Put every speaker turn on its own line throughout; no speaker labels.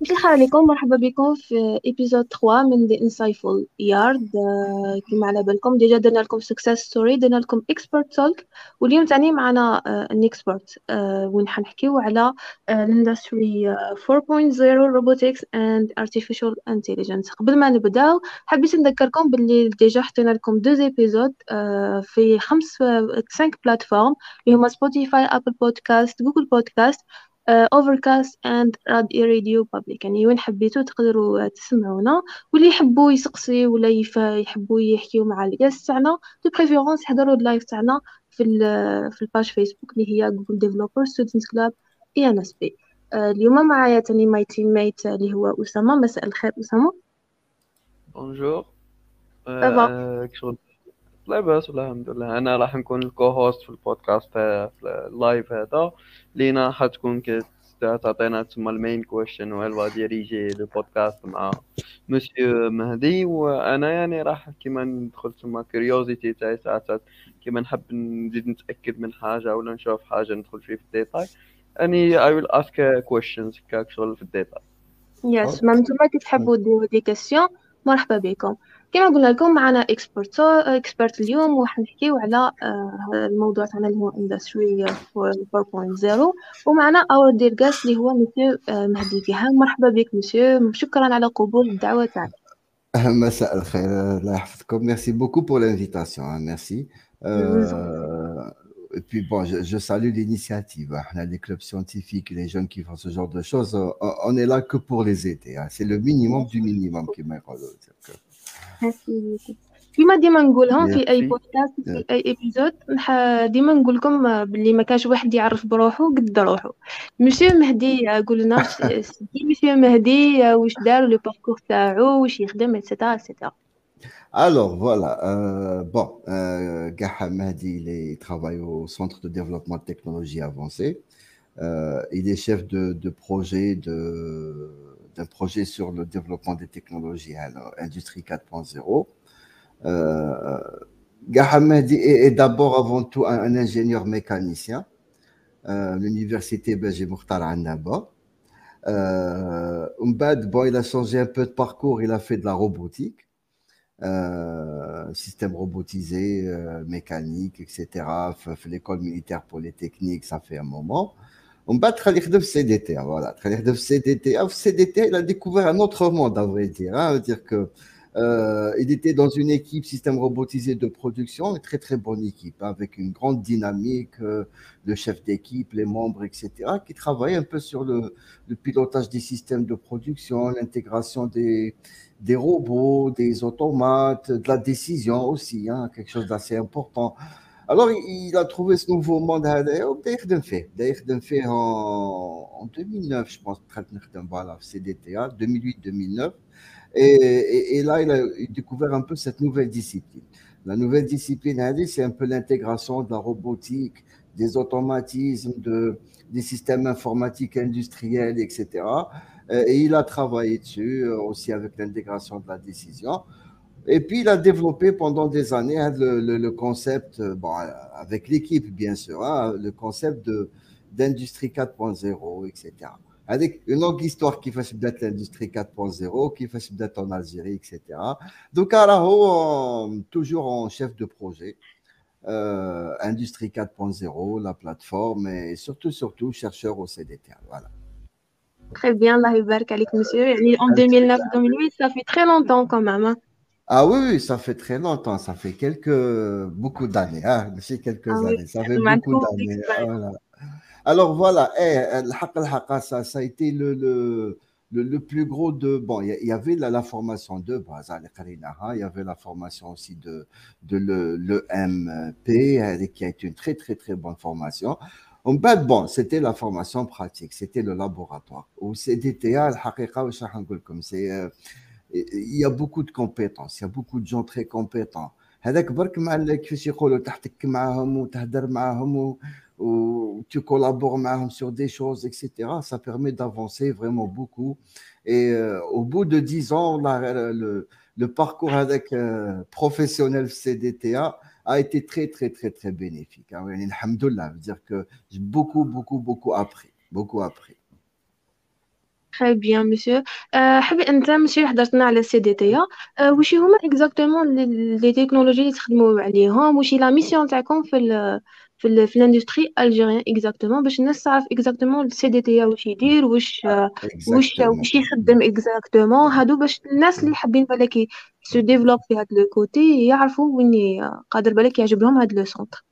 مساء الخير عليكم مرحبا بكم في ايبيزود 3 من Insightful Yard. آه، كما على بالكم ديجا درنا لكم سكسس ستوري درنا لكم اكسبرت تولك واليوم تاني معنا ان اكسبرت وين حنحكيو على الاندستري 4.0 روبوتكس اند artificial intelligence. قبل ما نبداو حبيت نذكركم باللي ديجا حطينا لكم دو ايبيزود في خمس 5 بلاتفورم اللي هما سبوتيفاي ابل بودكاست جوجل بودكاست اوفركاست اند راديو بابليك يعني وين حبيتو تقدروا تسمعونا. واللي يحبوا يسقسي ولا يحبوا يحكيو مع الجاست تاعنا دو بريفيرونس يحضروا اللايف تاعنا في في الباج فيسبوك اللي هي جوجل ديفلوبر ستودنت كلاب اي ان اس بي اليوم معايا تاني ماي تيم ميت اللي هو أسامة. مساء الخير أسامة.
بونجور
سافا
لاباس والله الحمد لله. أنا راح نكون الكو هوست في البودكاست في اللايف هذا. لينا حتكون تعطينا تسمى المين كويشن وهل ديريجي لو بودكاست مع مسيو مهدي. وأنا يعني راح كيما ندخل تسمى كيوريوزيتي تاعي ساعات كيما نحب نزيد نتأكد من حاجة ولا نشوف حاجة ندخل فيه في الديتاي. أني اي ويل اسك كويشنز كاك شغل في الديتاي.
يس ما نتوما كي تحبوا ديروا دي كيسيون مرحبا بكم. كما قلنا لكم معنا اكسبرت إكسبرت اليوم وراح نحكيو على الموضوع تاعنا اللي هو اندستري 4.0 ومعنا اور دير جاست اللي هو مسيو مهدي كيهان مرحبا بك مسيو شكرا على قبول الدعوة تاعك
مساء الخير الله يحفظكم ميرسي بوكو pour l'invitation ميرسي Et puis bon, je, je salue l'initiative. On a les clubs scientifiques, les jeunes qui font ce genre de choses. On est là que pour les aider. Hein. C'est le minimum du minimum qui m'est
كيما ديما نقولهم في أي بودكاست في أي ايبيزود ديما نقول لكم باللي ما كانش واحد يعرف بروحه قد روحه. مسيو مهدي قولنا مسيو مهدي واش دار لو باركور تاعو واش يخدم ايتترا ايتترا
Alors voilà, euh, bon, euh, Gaha Mahdi, il travaille au Centre de développement de technologie avancée. Euh, il est chef de, de projet de, d'un projet sur le développement des technologies, alors, Industrie 4.0. Euh, Gahamadi est, d'abord avant tout un, ingénieur mécanicien. Euh, L'université Belgique Mokhtar Annaba. Euh, bon, il a changé un peu de parcours, il a fait de la robotique. Euh, système robotisé, euh, mécanique, etc. L'école militaire polytechnique, ça fait un moment. On bat Khalid CDT. Voilà, Khalid CDT. Ah, CDT, il a découvert un autre monde, à vrai dire. Hein, dire que euh, il était dans une équipe système robotisé de production, une très très bonne équipe, hein, avec une grande dynamique, euh, le chef d'équipe, les membres, etc., qui travaillait un peu sur le, le pilotage des systèmes de production, l'intégration des, des robots, des automates, de la décision aussi, hein, quelque chose d'assez important. Alors, il a trouvé ce nouveau monde d'ailleurs fait. D'ailleurs fait en, en 2009, je pense, CDTA, 2008-2009. Et, là, il a découvert un peu cette nouvelle discipline. La nouvelle discipline, c'est un peu l'intégration de la robotique, des automatismes, de, des systèmes informatiques industriels, etc. Et il a travaillé dessus aussi avec l'intégration de la décision. Et puis, il a développé pendant des années hein, le, le, le, concept, bon, avec l'équipe bien sûr, hein, le concept d'industrie 4.0, etc. Avec une longue histoire qui fait d'être l'industrie 4.0, qui fait d'être en Algérie, etc. Donc, Araho, toujours en chef de projet, euh, industrie 4.0, la plateforme, et surtout, surtout, chercheur au CDT. Voilà.
Très bien, Allah Ibarak monsieur. En 2009-2008, ça fait très longtemps quand même. Hein.
Ah oui, oui, ça fait très longtemps, ça fait quelques, beaucoup d'années, hein, c'est quelques ah années, oui, ça fait beaucoup d'années. Voilà. Alors voilà, eh, ça, ça a été le, le, le, le, plus gros de... Bon, il y, avait la, la formation de base, il y avait la formation aussi de, de l'EMP, qui a été une très, très, très bonne formation. Bon, c'était la formation pratique, c'était le laboratoire. Au CDTA, c'est il y a beaucoup de compétences, il y a beaucoup de gens très compétents. هذاك برك مع كيفاش يقولوا تحتك معاهم وتهدر معاهم و tu collabores معاهم sur des choses, etc. Ça permet d'avancer vraiment beaucoup. Et euh, au bout de 10 ans, la, le, le, parcours avec euh, professionnel CDTA a été très, très, très, très bénéfique. Hein. Alhamdoulilah, veut dire que j'ai beaucoup, beaucoup, beaucoup appris. Beaucoup appris.
تري بيان مسيو حبي انت ماشي حضرتنا على السي دي تي واش هما اكزاكتومون لي تكنولوجي اللي تخدموا عليهم؟ واش لا ميسيون تاعكم في ال في ال في الاندستري الجيريان اكزاكتومون باش الناس تعرف اكزاكتومون السي دي تي واش يدير واش واش. واش يخدم اكزاكتومون هادو باش الناس اللي حابين بالك سو ديفلوب في هاد لو كوتي يعرفوا وين قادر بالك يعجب لهم هاد لو سونتر.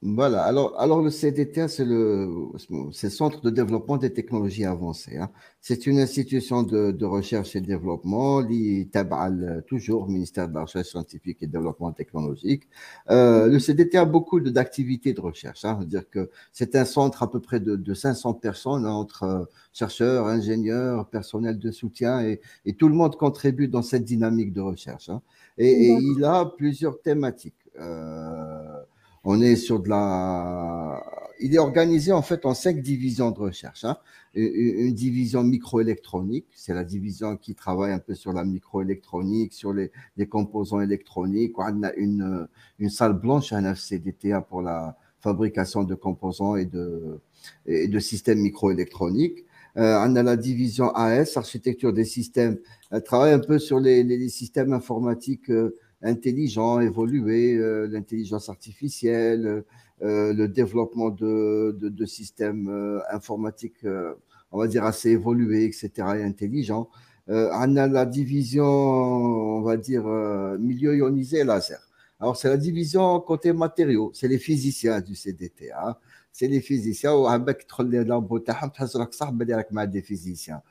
Voilà, alors, alors le CDTA, c'est le, le Centre de développement des technologies avancées. hein. C'est une institution de, de recherche et développement, li tab'al toujours au ministère de la Recherche scientifique et développement technologique. Euh, le CDTA a beaucoup d'activités de recherche. hein. C'est-à-dire que c'est un centre à peu près de, de 500 personnes, hein, entre euh, chercheurs, ingénieurs, personnel de soutien, et, et tout le monde contribue dans cette dynamique de recherche. hein. Et, et il a plusieurs thématiques. Euh, on est sur de la. Il est organisé en fait en cinq divisions de recherche. hein. Une, division microélectronique, c'est la division qui travaille un peu sur la microélectronique, sur les, composants électroniques. On a une, salle blanche à FCDTA pour la fabrication de composants et de, systèmes microélectroniques. Euh, on a la division AS, architecture des systèmes. Elle travaille un peu sur les systèmes informatiques euh, intelligents, évolués, l'intelligence artificielle, le développement de, de, systèmes informatiques, on va dire, assez évolués, etc., et intelligents. on a la division, on va dire, milieu ionisé et laser. Alors, c'est la division côté matériaux. C'est les physiciens du CDT. C'est les physiciens. Ou avec des physiciens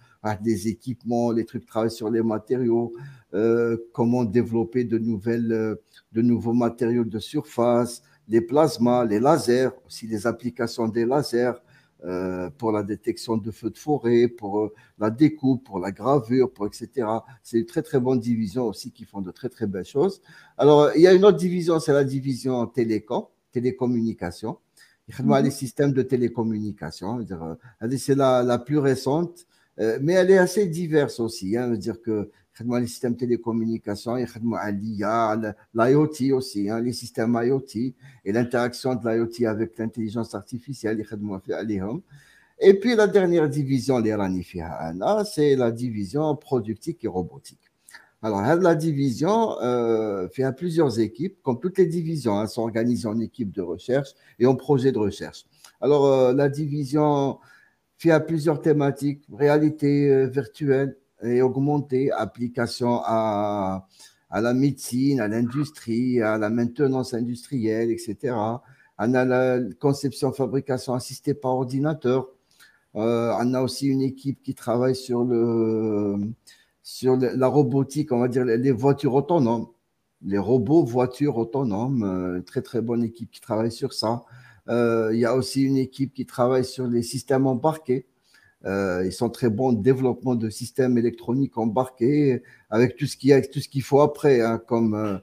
des équipements, les trucs travaillent sur les matériaux, euh, comment développer de, nouvelles, euh, de nouveaux matériaux de surface, les plasmas, les lasers, aussi les applications des lasers euh, pour la détection de feux de forêt, pour euh, la découpe, pour la gravure, pour etc. C'est une très très bonne division aussi qui font de très très belles choses. Alors il y a une autre division, c'est la division télécom, télécommunication. Il y a les systèmes de télécommunication. Euh, c'est la, la plus récente euh, mais elle est assez diverse aussi. Hein, veut dire que les systèmes de télécommunications, l'IA, l'IoT aussi, hein, les systèmes IoT et l'interaction de l'IoT avec l'intelligence artificielle, et puis la dernière division, c'est la division productique et robotique. Alors, la division euh, fait plusieurs équipes, comme toutes les divisions, hein, sont organisées en équipe de recherche et en projet de recherche. Alors, euh, la division fait à plusieurs thématiques, réalité euh, virtuelle et augmentée, application à, la médecine, à l'industrie, à la maintenance industrielle, etc. On a la conception, fabrication assistée par ordinateur. Euh, on a aussi une équipe qui travaille sur la robotique, on va dire les les voitures autonomes, les robots voitures autonomes, euh, très très bonne équipe qui travaille sur ça. Euh, il y a aussi une équipe qui travaille sur les systèmes embarqués. Euh, ils sont très bons en développement de systèmes électroniques embarqués avec tout ce qu'il y a, tout ce qu'il faut après, hein, comme euh,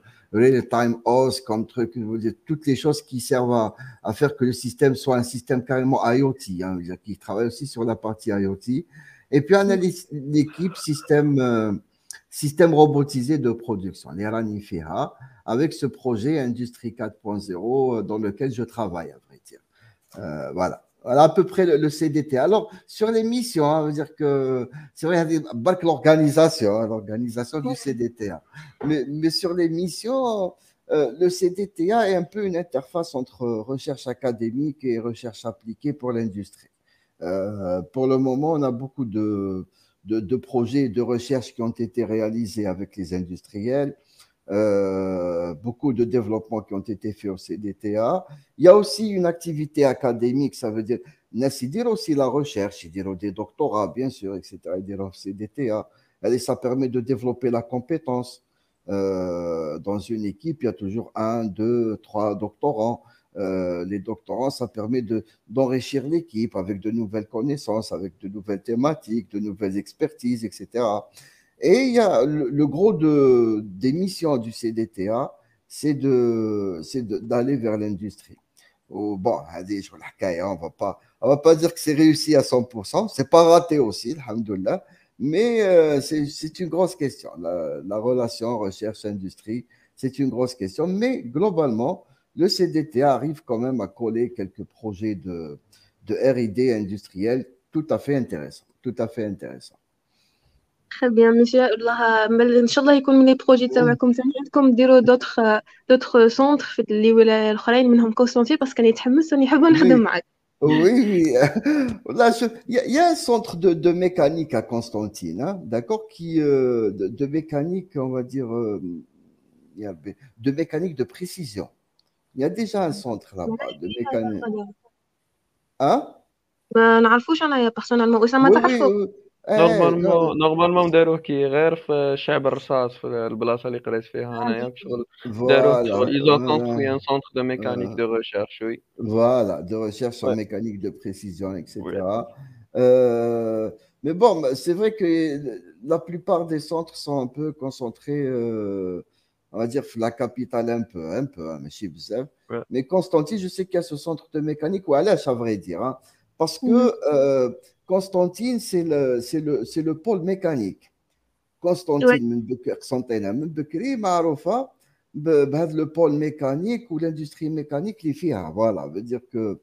comme truc, je veux dire, toutes les choses qui servent à, faire que le système soit un système carrément IoT, hein, je veux dire, qui travaille aussi sur la partie IoT. Et puis, on a les- l'équipe système, euh, système robotisé de production, les RANIFERA, avec ce projet Industrie 4.0 euh, dans lequel je travaille. Euh, voilà. Voilà à peu près le, le CDT. Alors, sur les missions, hein, on veut dire que c'est vrai, il y a l'organisation, hein, l'organisation du CDTA. Mais, mais sur les missions, euh, le CDTA est un peu une interface entre recherche académique et recherche appliquée pour l'industrie. Euh, pour le moment, on a beaucoup de, de, de projets de recherche qui ont été réalisés avec les industriels, euh, beaucoup de développements qui ont été faits au CDTA. Il y a aussi une activité académique, ça veut dire, dire aussi la recherche, dire des doctorats, bien sûr, etc. et dire au CDTA. Et ça permet de développer la compétence. Euh, dans une équipe, il y a toujours un, deux, trois doctorants. Euh, les doctorants, ça permet de, d'enrichir l'équipe avec de nouvelles connaissances, avec de nouvelles thématiques, de nouvelles expertises, etc. Et il y a le, gros de, des missions du CDTA, c'est d'aller vers l'industrie. Bon, la on va pas, on va pas dire que c'est réussi à 100%, c'est pas raté aussi, alhamdoulilah, mais euh, c'est, c'est une grosse question. La, la relation recherche-industrie, c'est une grosse question, mais globalement, le CDTA arrive quand même à coller quelques projets de, de R&D industriel tout à fait intéressants, tout à fait intéressants.
très bien monsieur والله مل- ان شاء الله يكون من لي بروجي تاعكم ثاني عندكم ديروا دوطخ دوطخ سونتر في اللي ولاية الاخرين منهم كونستانتين باسكو راني متحمس راني حابه نخدم
Oui,
معاك
oui, oui. Là, je- il y, a il y a un centre de, de mécanique à Constantine, hein, d'accord, qui euh, de, de mécanique, on va dire, euh, il y a de mécanique de précision. Il y a déjà un centre là-bas de mécanique. Hein?
ما نعرفوش انايا بيرسونيلمون اسامه
Oui, oui,
تعرفو
oui. Eh, non,
نورمالمون نورمالمون داروه كي غير في شعب الرصاص في البلاصه اللي قريت فيها انايا شغل داروه
voilà,
شغل ايزون
voilà,
كونستروي ان سونتر دو ميكانيك دو ريشيرش وي
voilà, de recherche en
Ouais.
mécanique de précision, etc.
Oui.
Euh, mais bon, bah, c'est vrai que la plupart des centres sont un peu concentrés, euh, on va dire, la capitale un peu, un peu, hein, mais chez Bzev.
Ouais.
Mais Constantine, je sais qu'il y a ce centre de mécanique, ou à à vrai dire, hein, parce que
Mhm.
euh, Constantine, c'est le, c'est le, c'est le pôle mécanique. Constantine, من بك- قسنطينة من بكري معروفة ب- بهذا le pôle mécanique ou l'industrie mécanique اللي فيها. Voilà, veut dire que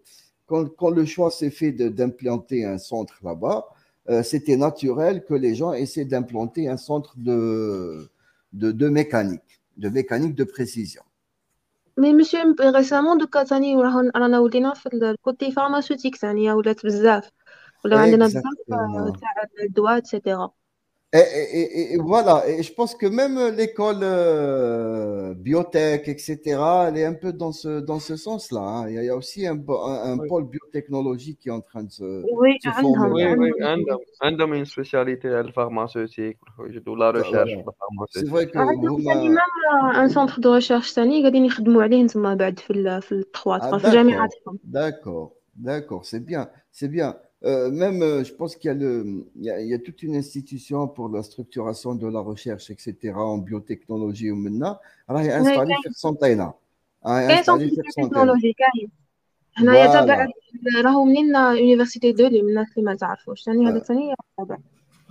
quand, quand le choix s'est fait de- d'implanter un centre là-bas, euh, c'était naturel que les gens essaient d'implanter un centre de, de, de mécanique, de mécanique de précision.
مي مسيو ريسامون دوكا ثاني راهو رانا ولينا في الكوتي فارماسيوتيك ثاني ولات بزاف ولا عندنا بزاف
Exactement.
تاع الدواء اتسيتيرا
Et, et- et- et voilà, et je pense que même l'école euh, biotech, etc., elle est un peu dans ce, dans ce sens-là. hein. Il y a, il y a aussi un, bo- un, un
Oui.
pôle biotechnologie qui est en train de se,
وي
se
عندهم
former.
وي
là.
وي
عندهم
عندهم عندهم اون سبيسياليتي الفارماسيوتيك والحوايج ولا ريشيرش
Voilà.
في
C'est
الفارماسيوتيك
vrai que
عندهم ثاني
هما
مام ان سونتر دو ريشيرش ثاني قاعدين يخدموا عليه تما بعد في ال في التخوا
Ah,
في
d'accord,
جامعاتهم
d'accord, d'accord, c'est bien, c'est bien. Euh, même, euh, je pense qu'il y a le, il y a, il y a toute une institution pour la structuration de la recherche, etc., en biotechnologie ou maintenant, راهي
هنا
installée
كاين
في قسنطينة. راهي
كاين
installée
سونتر
في
دو
قسنطينة.
تكنولوجي كاين هنايا تابع
Voilà.
راهو منين يونيفرسيتي دو اللي من الناس اللي ما تعرفوش ثاني هذا
Euh,
ثاني تابع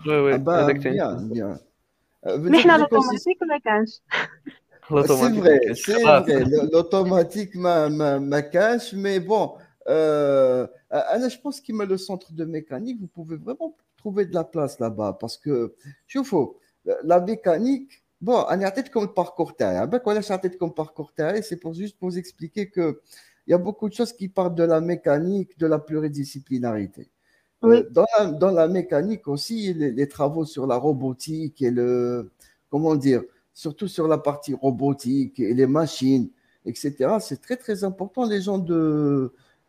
وي وي
ah ben,
هذاك ثاني
bien, bien. Euh, veut
مي
dire
حنا
que l'écosystème.
لوتوماتيك ما كانش
C'est
الاوتوماتيك
vrai,
كاينش
c'est
خلاص
vrai. Le- L'automatique m'a m'a- m'a cache, mais bon, euh, Anna, je pense qu'il met le centre de mécanique. Vous pouvez vraiment trouver de la place là-bas parce que, je faut, la mécanique, bon, on a peut-être comme le parcours terre. On a peut-être comme parcours terre, c'est pour juste pour vous expliquer que il y a beaucoup de choses qui partent de la mécanique, de la pluridisciplinarité.
Oui.
Euh, dans, la, dans la mécanique aussi, les, les travaux sur la robotique et le, comment dire, surtout sur la partie robotique et les machines, etc. C'est très très important les gens de,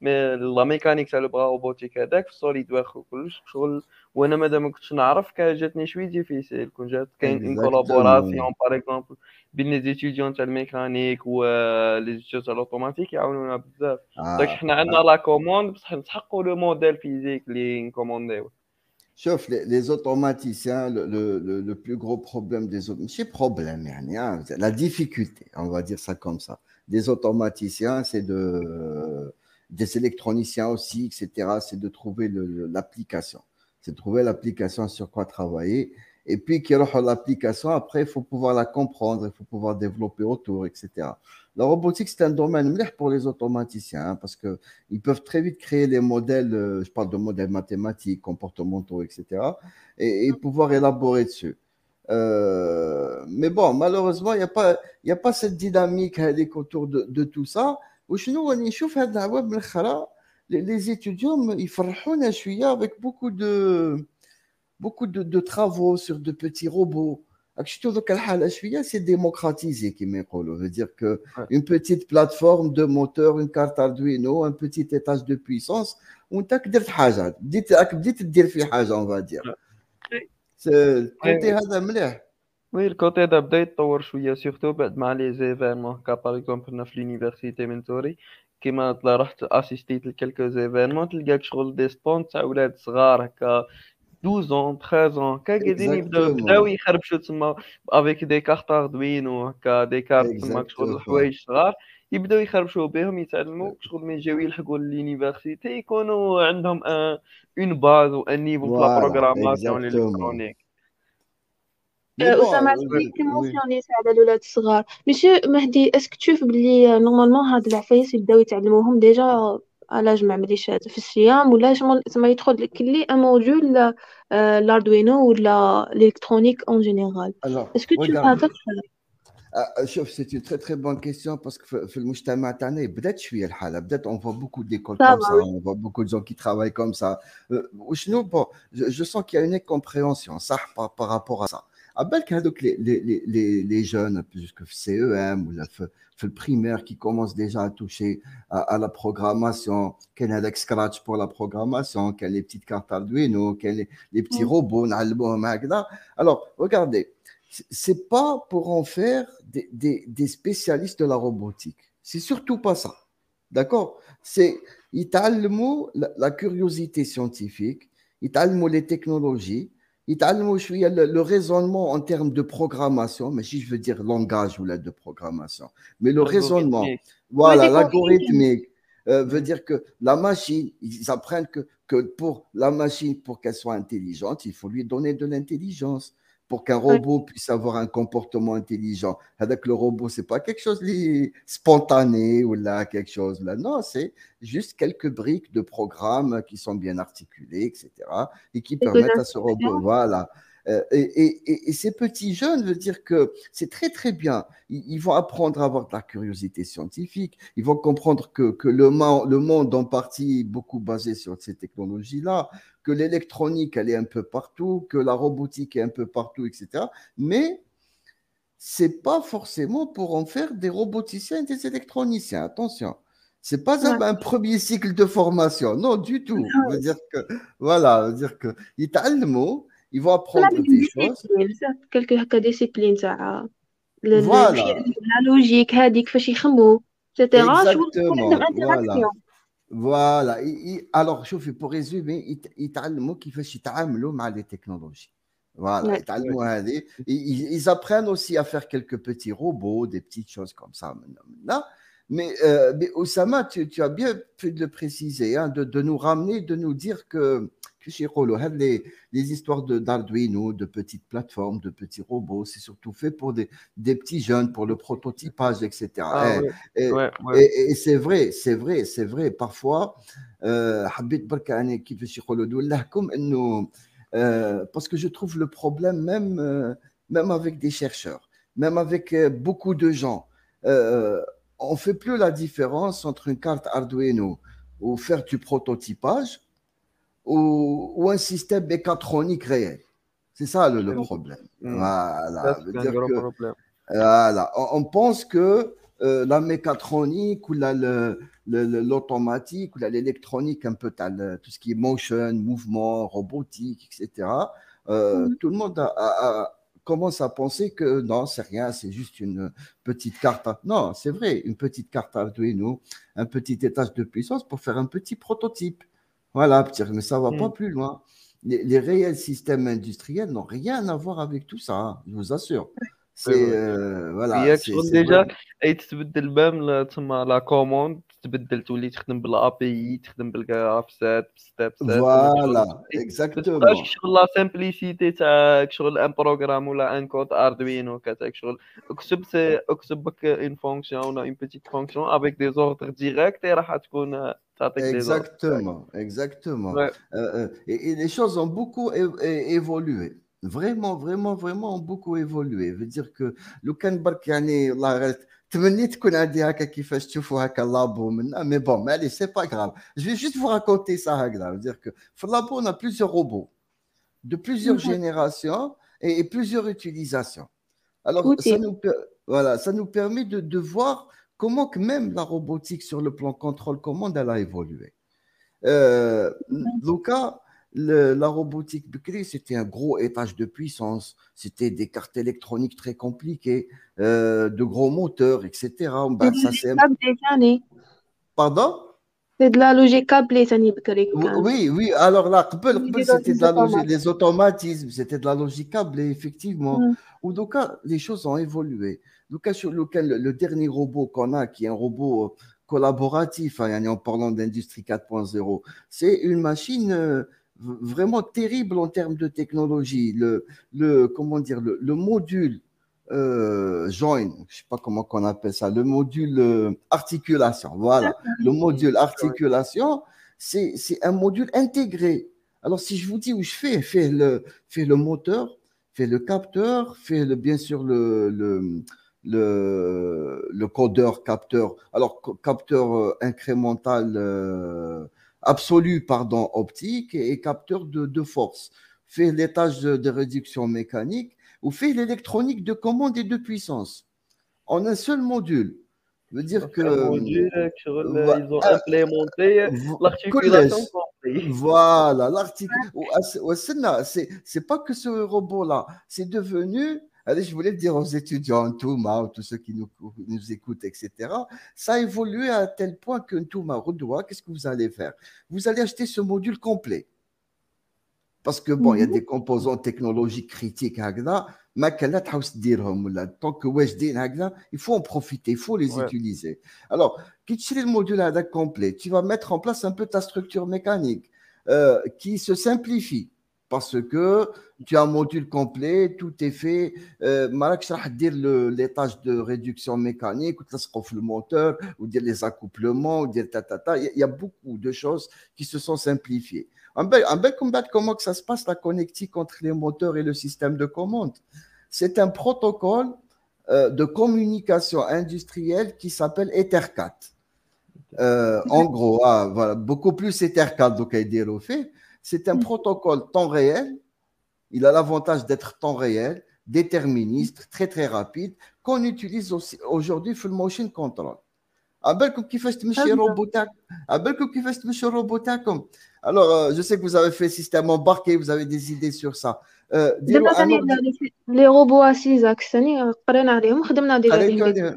مي لا ميكانيك تاع لو بغا روبوتيك هذاك في سوليد واخ وكلش شغل وانا مادام ما كنتش نعرف كان جاتني شوي ديفيسيل كون جات كاين اون
Exactement.
كولابوراسيون باغ اكزومبل بين لي زيتيديون تاع الميكانيك و لي زيتيديون تاع الاوتوماتيك يعاونونا بزاف داك
ah,
حنا عندنا لا كوموند بصح نسحقوا لو موديل فيزيك اللي نكومونديو
Sauf les, les automaticiens, le, le, le, le plus gros problème des autres, c'est problème, yani, hein, c'est la difficulté, on va dire ça comme ça. Des automaticiens, c'est de, des électroniciens aussi, etc. C'est de trouver l'application. C'est de trouver l'application sur quoi travailler. Et puis, l'application, après, il faut pouvoir la comprendre, il faut pouvoir développer autour, etc. La robotique, c'est un domaine pour les automaticiens hein, parce qu'ils peuvent très vite créer des modèles, euh, je parle de modèles mathématiques, comportementaux, etc. et, pouvoir élaborer dessus. Euh, mais bon, malheureusement, il n'y a, pas, a pas cette dynamique autour de, tout ça. وشنو راني نشوف هاد العوام من الخلا les, les étudiants يفرحونا شوية avec beaucoup de beaucoup de, de travaux sur de petits robots. راك شفتوا دوك الحالة شوية c'est démocratisé كما يقولوا. veut dire que une petite plateforme de moteur, une carte Arduino, un petit étage de puissance وانت راك درت حاجة بديت راك بديت دير في حاجة on va dire. C'est- الكوتي هذا مليح.
وي الكوتي هذا بدا يتطور شوية سيرتو بعد مع لي زيفينمون هكا باغ اكزومبل هنا في لونيفرسيتي من توري كيما طلع رحت اسيستيت لكلكو زيفينمون تلقاك شغل دي ستون تاع ولاد صغار هكا 12 ans 13 ans هكا قاعدين يبداو. بداو يخربشوا تما افيك دي كارت اردوينو هكا دي كارت تما شغل
Exactement.
حوايج صغار يبداو يخربشوا بهم يتعلموا شغل ما يجيو يلحقوا لونيفرسيتي يكونوا عندهم اون باز و ان نيفو في لا بروغراماسيون الكترونيك
اسامه عطيك موسيوني على الاولاد الصغار ميسيو مهدي اسك تشوف بلي نورمالمون هاد العفايس يبداو يتعلموهم ديجا على جمع مليش في الصيام ولا زعما يدخل كلي ان موديول لاردوينو ولا الالكترونيك اون جينيرال اسكو تشوف هذا
شوف سي اون تري تري بون كيستيون باسكو في المجتمع تاعنا بدات شويه الحاله بدات اون فوا بوكو ديكول كوم سا اون فوا بوكو دو كي ترافاي كوم سا وشنو بون جو سون كي اون انكومبريونسيون صح بارابور ا سا عبالك هذوك لي لي لي لي جون بلوسك في سي او ام ولا في في البريمير كي كومونس ديجا ا توشي ا لا بروغراماسيون كاين هذاك سكراتش بور لا بروغراماسيون كاين لي بتيت كارت اردوينو كاين لي بتي روبو نعلموهم هكذا الوغ ريغاردي c'est pas pour en faire des, des, des, spécialistes de la robotique. C'est surtout pas ça. D'accord C'est يتعلموا la, la curiosité scientifique, يتعلموا les technologies, يتعلموا شويه le, le raisonnement en termes de programmation, mais si je veux dire langage ou là de programmation, mais le raisonnement, voilà, l'algorithmique euh, veut dire que la machine, ils apprennent que, que pour la machine, pour qu'elle soit intelligente, il faut lui donner de l'intelligence pour qu'un robot puisse avoir un comportement intelligent. Avec le robot, c'est pas quelque chose de spontané ou là, quelque chose là. Non, c'est juste quelques briques de programmes qui sont bien articulés, etc. et qui permettent à ce robot, voilà. Euh, et, ces petits jeunes, veut dire que c'est très très bien. Ils, vont apprendre à avoir de la curiosité scientifique. Ils vont comprendre que, que le, le monde en partie est beaucoup basé sur ces technologies-là, que l'électronique elle est un peu partout, que la robotique est un peu partout, etc. Mais c'est pas forcément pour en faire des roboticiens et des électroniciens. Attention. C'est pas un, premier cycle de formation, non du tout. Ouais. Veut dire que voilà, veut dire que ils le mot ils vont apprendre des, des choses.
Quelques disciplines, ça. Le, voilà. La logique, etc.
Voilà. Voilà. Et, et, alors, je pour résumer, ils apprennent les technologies. Voilà, ouais. ils, ils, apprennent aussi à faire quelques petits robots, des petites choses comme ça. Mais, euh, mais Osama, tu, as bien pu le préciser, hein, de, de, nous ramener, de nous dire que les, les histoires d'Arduino, de, de, petites plateformes, de petits robots, c'est surtout fait pour des, des, petits jeunes, pour le prototypage, etc.
Ah,
et, et,
ouais, ouais.
et, et c'est vrai, c'est vrai, c'est vrai. Parfois, euh, euh, parce que je trouve le problème même, euh, même avec des chercheurs, même avec euh, beaucoup de gens. On ne fait plus la différence entre une carte Arduino ou faire du prototypage ou, ou un système mécatronique réel. C'est ça le, le problème.
Mmh.
Voilà.
C'est un gros
que,
problème.
Voilà. On, on pense que euh, la mécatronique ou l'automatique ou l'électronique, un peu le, tout ce qui est motion, mouvement, robotique, etc. Euh, mmh. Tout le monde a, a, a, commence à penser que non, c'est rien, c'est juste une petite carte. Non, c'est vrai, une petite carte Arduino, un petit étage de puissance pour faire un petit prototype. Voilà, mais ça va mmh. pas plus loin. Les, les, réels systèmes industriels n'ont rien à voir avec tout ça, hein, je vous assure. C'est euh, voilà.
déjà, تتبدل بام تما لا كوموند تبدل تولي تخدم بالا بي اي تخدم بالجرافسات ستيب سيت
فوالا اكزاكتومون
شغل لا سامبليسيتي تاعك شغل ان بروغرام ولا ان كود اردوينو كتاك شغل اكتب سي اكتب بك اون فونكسيون ولا اون بيتيت فونكسيون افيك دي زوردر ديريكت راح تكون
Exactement, exactement. Ouais. Euh, et, et, les choses ont beaucoup é évolué. Vraiment, vraiment, vraiment ont beaucoup évolué. veut dire que لو كان برك يعني الله غير تمنيت تكون عندي هكا كيفاش تشوفوا هكا لابو منا مي بون معليش سي با غراف جو vais juste vous raconter ça هكذا veut dire que في لابو on a plusieurs robots de plusieurs mm -hmm. générations et, et, plusieurs utilisations. Alors okay. ça nous voilà, ça nous permet de, de voir comment que même la robotique sur le plan contrôle commande elle a évolué? Euh, Luca, le, la robotique c'était un gros étage de puissance, c'était des cartes électroniques très compliquées, euh, de gros moteurs, etc.
Ben, ça,
Pardon?
C'est de la logique câblée, ça
Oui, oui, alors là, c'était de la logique, les automatismes, c'était de la logique câblée, effectivement. Mm. Ou donc, les choses ont évolué. Le dernier robot qu'on a, qui est un robot collaboratif, hein, en parlant d'industrie 4.0, c'est une machine euh, vraiment terrible en termes de technologie. Le, le comment dire, le, module euh, join, je sais pas comment on appelle ça, le module euh, articulation. Voilà, le module articulation, c'est un module intégré. Alors si je vous dis où je fais, fais le, fais le moteur, fais le capteur, fais le, bien sûr le, le le, le codeur capteur, alors capteur euh, incrémental euh, absolu, pardon, optique et, capteur de, de, force. Fait les tâches de, réduction mécanique ou fait l'électronique de commande et de puissance en un seul module. veut dire que.
Module, ils ont implémenté l'articulation
Voilà. Ah, c'est pas que ce robot-là, c'est devenu Allez, je voulais dire aux étudiants Touma, ou tous ceux qui nous, nous, écoutent, etc. Ça a évolué à tel point que Touma, Roudoua, qu'est-ce que vous allez faire? Vous allez acheter ce module complet. Parce que bon, il y a mhm. des composants technologiques critiques, mais tant que il faut en profiter, il faut les utiliser. Alors, tu le module complet, tu vas mettre en place un peu ta structure mécanique euh, qui se simplifie parce que tu as un module complet, tout est fait. Euh, dire les tâches de réduction mécanique, ou le moteur, ou dire les accouplements, ou dire ta, ta, ta. Il y a beaucoup de choses qui se sont simplifiées. Un bel, combat, comment que ça se passe, la connectique entre les moteurs et le système de commande C'est un protocole euh, de communication industrielle qui s'appelle EtherCAT. Euh, en gros, ah, voilà, beaucoup plus EtherCAT, donc, à dire au fait. C'est un mm. protocole temps réel. Il a l'avantage d'être temps réel, déterministe, très très rapide, qu'on utilise aujourd'hui full motion control. عبالكم كيفاش تمشي الروبو تاعكم عبالكم كيفاش تمشي الروبو تاعكم alors euh, je sais que vous avez fait système embarqué vous avez des idées sur ça
euh, les robots à 6 axes قرينا عليهم خدمنا ديجا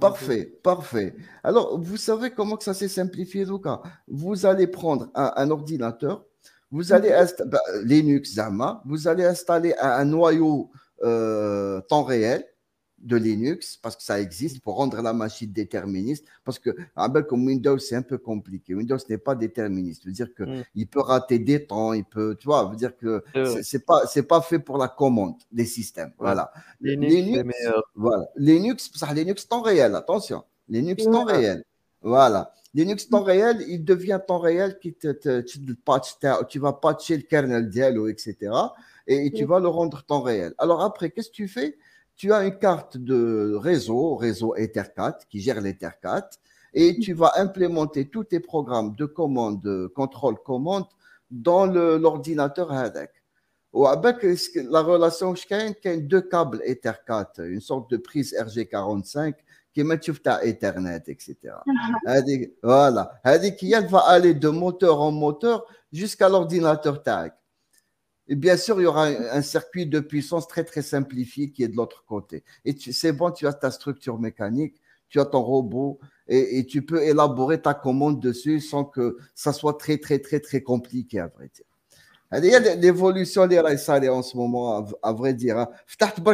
Parfait, parfait. Alors, vous savez comment que ça s'est simplifié, Luca? Vous allez prendre un ordinateur, vous allez installer bah, Linux Zama, vous allez installer un, noyau euh, temps réel de Linux parce que ça existe pour rendre la machine déterministe. Parce que comme Windows, c'est un peu compliqué. Windows n'est pas déterministe. veut dire qu'il mm. peut rater des temps, il peut, tu vois, veut dire que c'est pas c'est pas fait pour la commande des systèmes. Voilà.
Linux,
voilà. Linux, ça Linux temps réel. Attention, Linux temps réel. Voilà. Linux temps réel, il devient temps réel qui te, te, tu vas patcher le kernel diallo, etc. Et, tu vas le rendre temps réel. Alors après, qu'est-ce que tu fais? tu as une carte de réseau, réseau Ethercat, qui gère l'Ethercat, et mhm. tu vas implémenter tous tes programmes de commande, contrôle commande dans l'ordinateur HADEC. Ou avec la relation, il y a deux câbles Ethercat, une sorte de prise RG45 qui met sur ta Ethernet, etc. Ah. voilà. Elle va aller de moteur en moteur jusqu'à l'ordinateur TAC et bien sûr il y aura un, circuit de puissance très très simplifié qui est de l'autre côté et c'est bon tu as ta structure mécanique tu as ton robot et, et, tu peux élaborer ta commande dessus sans que ça soit très très très très compliqué à vrai dire il y a l'évolution des RSA en ce moment, à vrai dire. Hein.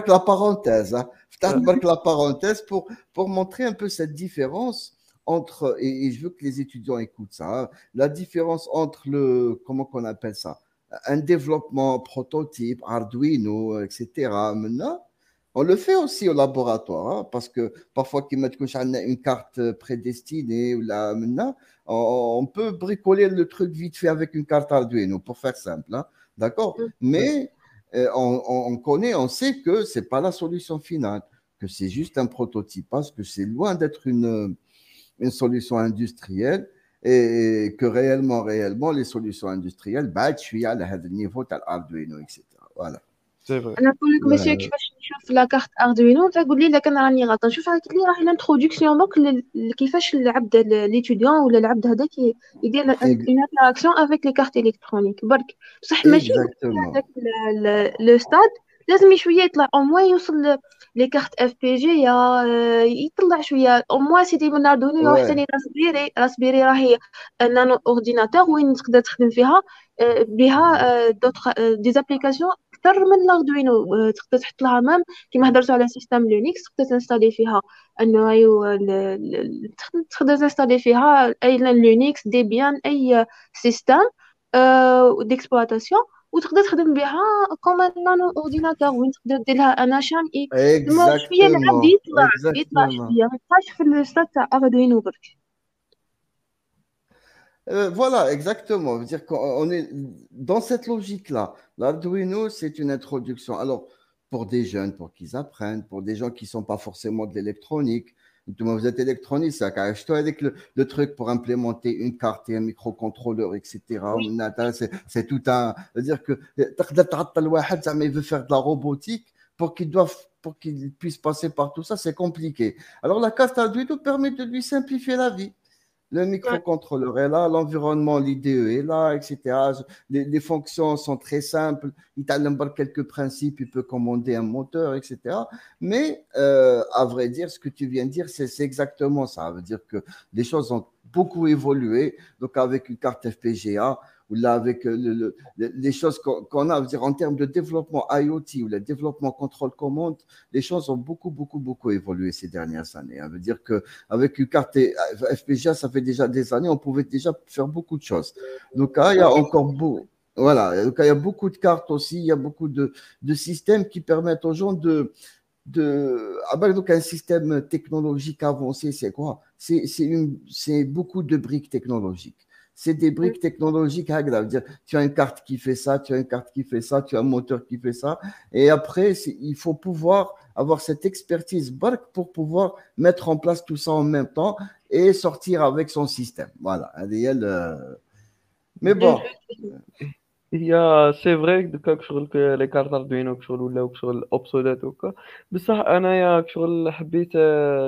la parenthèse, hein. la parenthèse pour, pour montrer un peu cette différence entre, et, je veux que les étudiants écoutent ça, hein. la différence entre le, comment qu'on appelle ça, un développement prototype, Arduino, etc. Maintenant, on le fait aussi au laboratoire, hein, parce que parfois, mettent une carte prédestinée ou là, maintenant, on, peut bricoler le truc vite fait avec une carte Arduino, pour faire simple, hein, d'accord? Mais euh, on, connaît, on sait que ce n'est pas la solution finale, que c'est juste un prototype, parce que c'est loin d'être une, une solution industrielle et que réellement, réellement, les solutions industrielles, bah, je suis à le niveau de l'Arduino, etc. Voilà.
انا نقول لك ماشي كيفاش نشوف لا كارت اردوينو تقول لي الا كان راني غلطان شوف هاك لي راهي الانتروداكسيون دوك كيفاش العبد ليتوديون ولا العبد هذاك يدير اون انتراكسيون افيك لي كارت الكترونيك برك بصح ماشي هذاك لو ستاد لازم شوية يطلع. أو موان يوصل لي كارت اف بي جي يا يطلع شوية. أو موان سيدي من اردوينو يروح ثاني راسبيري راسبيري راهي نانو اورديناتور وين تقدر تخدم فيها؟ بها دوطخ دي زابليكاسيون أكثر من لاردوينو آه، تقدر تحط لها مام. كيما هضرتو على سيستم لينكس تقدر تنستالي فيها انوايو تقدر تنستالي فيها اي لينكس ديبيان أي سيستم ديكسبلواتاسيون وتقدر تخدم بها كوم ان نانو اورديناتور وين تقدر دير لها ان شان اكس تما شويه العبد يطلع يطلع شويه ما يبقاش في الستات تاع اردوينو برك
Euh, voilà, exactement. Dire qu'on est dans cette logique-là. L'Arduino, c'est une introduction. Alors, pour des jeunes, pour qu'ils apprennent, pour des gens qui ne sont pas forcément de l'électronique. vous êtes électronique, ça je avec le, le, truc pour implémenter une carte et un microcontrôleur, etc. C'est tout un. C'est-à-dire que il veut faire de la robotique pour qu'il pour qu'il puisse passer par tout ça, c'est compliqué. Alors la carte Arduino permet de lui simplifier la vie. Le microcontrôleur est là, l'environnement, l'IDE est là, etc. Les, fonctions sont très simples. Il t'a quelques principes, il peut commander un moteur, etc. Mais euh, à vrai dire, ce que tu viens de dire, c'est exactement ça. Ça veut dire que les choses ont beaucoup évolué. Donc avec une carte FPGA, ou là avec euh, les choses qu'on a, en termes de développement IoT ou le développement contrôle-commande, les choses ont beaucoup, beaucoup, beaucoup évolué ces dernières années. Ça veut dire qu'avec une carte FPGA, ça fait déjà des années, on pouvait déjà faire beaucoup de choses. Donc, il y a encore beaucoup. Voilà, donc, il y a beaucoup de cartes aussi, il y a beaucoup de, de systèmes qui permettent aux gens de, de donc un système technologique avancé, c'est quoi? C'est beaucoup de briques technologiques c'est des briques technologiques dire Tu as une carte qui fait ça, tu as une carte qui fait ça, tu as un moteur qui fait ça. Et après, il faut pouvoir avoir cette expertise pour pouvoir mettre en place tout ça en même temps et sortir avec son système. Voilà. Euh, mais bon.
هي سي فري دوكا كشغل لي كارت اردوينو كشغل ولاو كشغل اوبسوليت وكا بصح انايا كشغل حبيت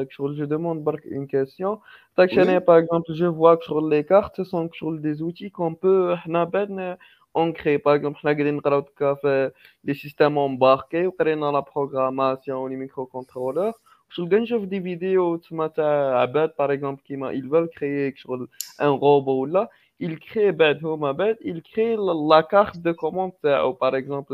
كشغل جو دوموند برك اون كيسيون داك انايا باغ اكزومبل جو فوا كشغل لي كارت سون كشغل دي زوتي كون بو حنا بعد اون كري باغ اكزومبل حنا قاعدين نقراو دوكا في لي سيستيم امباركي وقرينا لا بروغراماسيون لي ميكرو كونترولور كشغل كنشوف دي فيديو تما تاع عباد باغ اكزومبل كيما ils veulent créer كشغل ان روبو ولا il crée بعد هما بعد il crée la carte de commande تاعو par exemple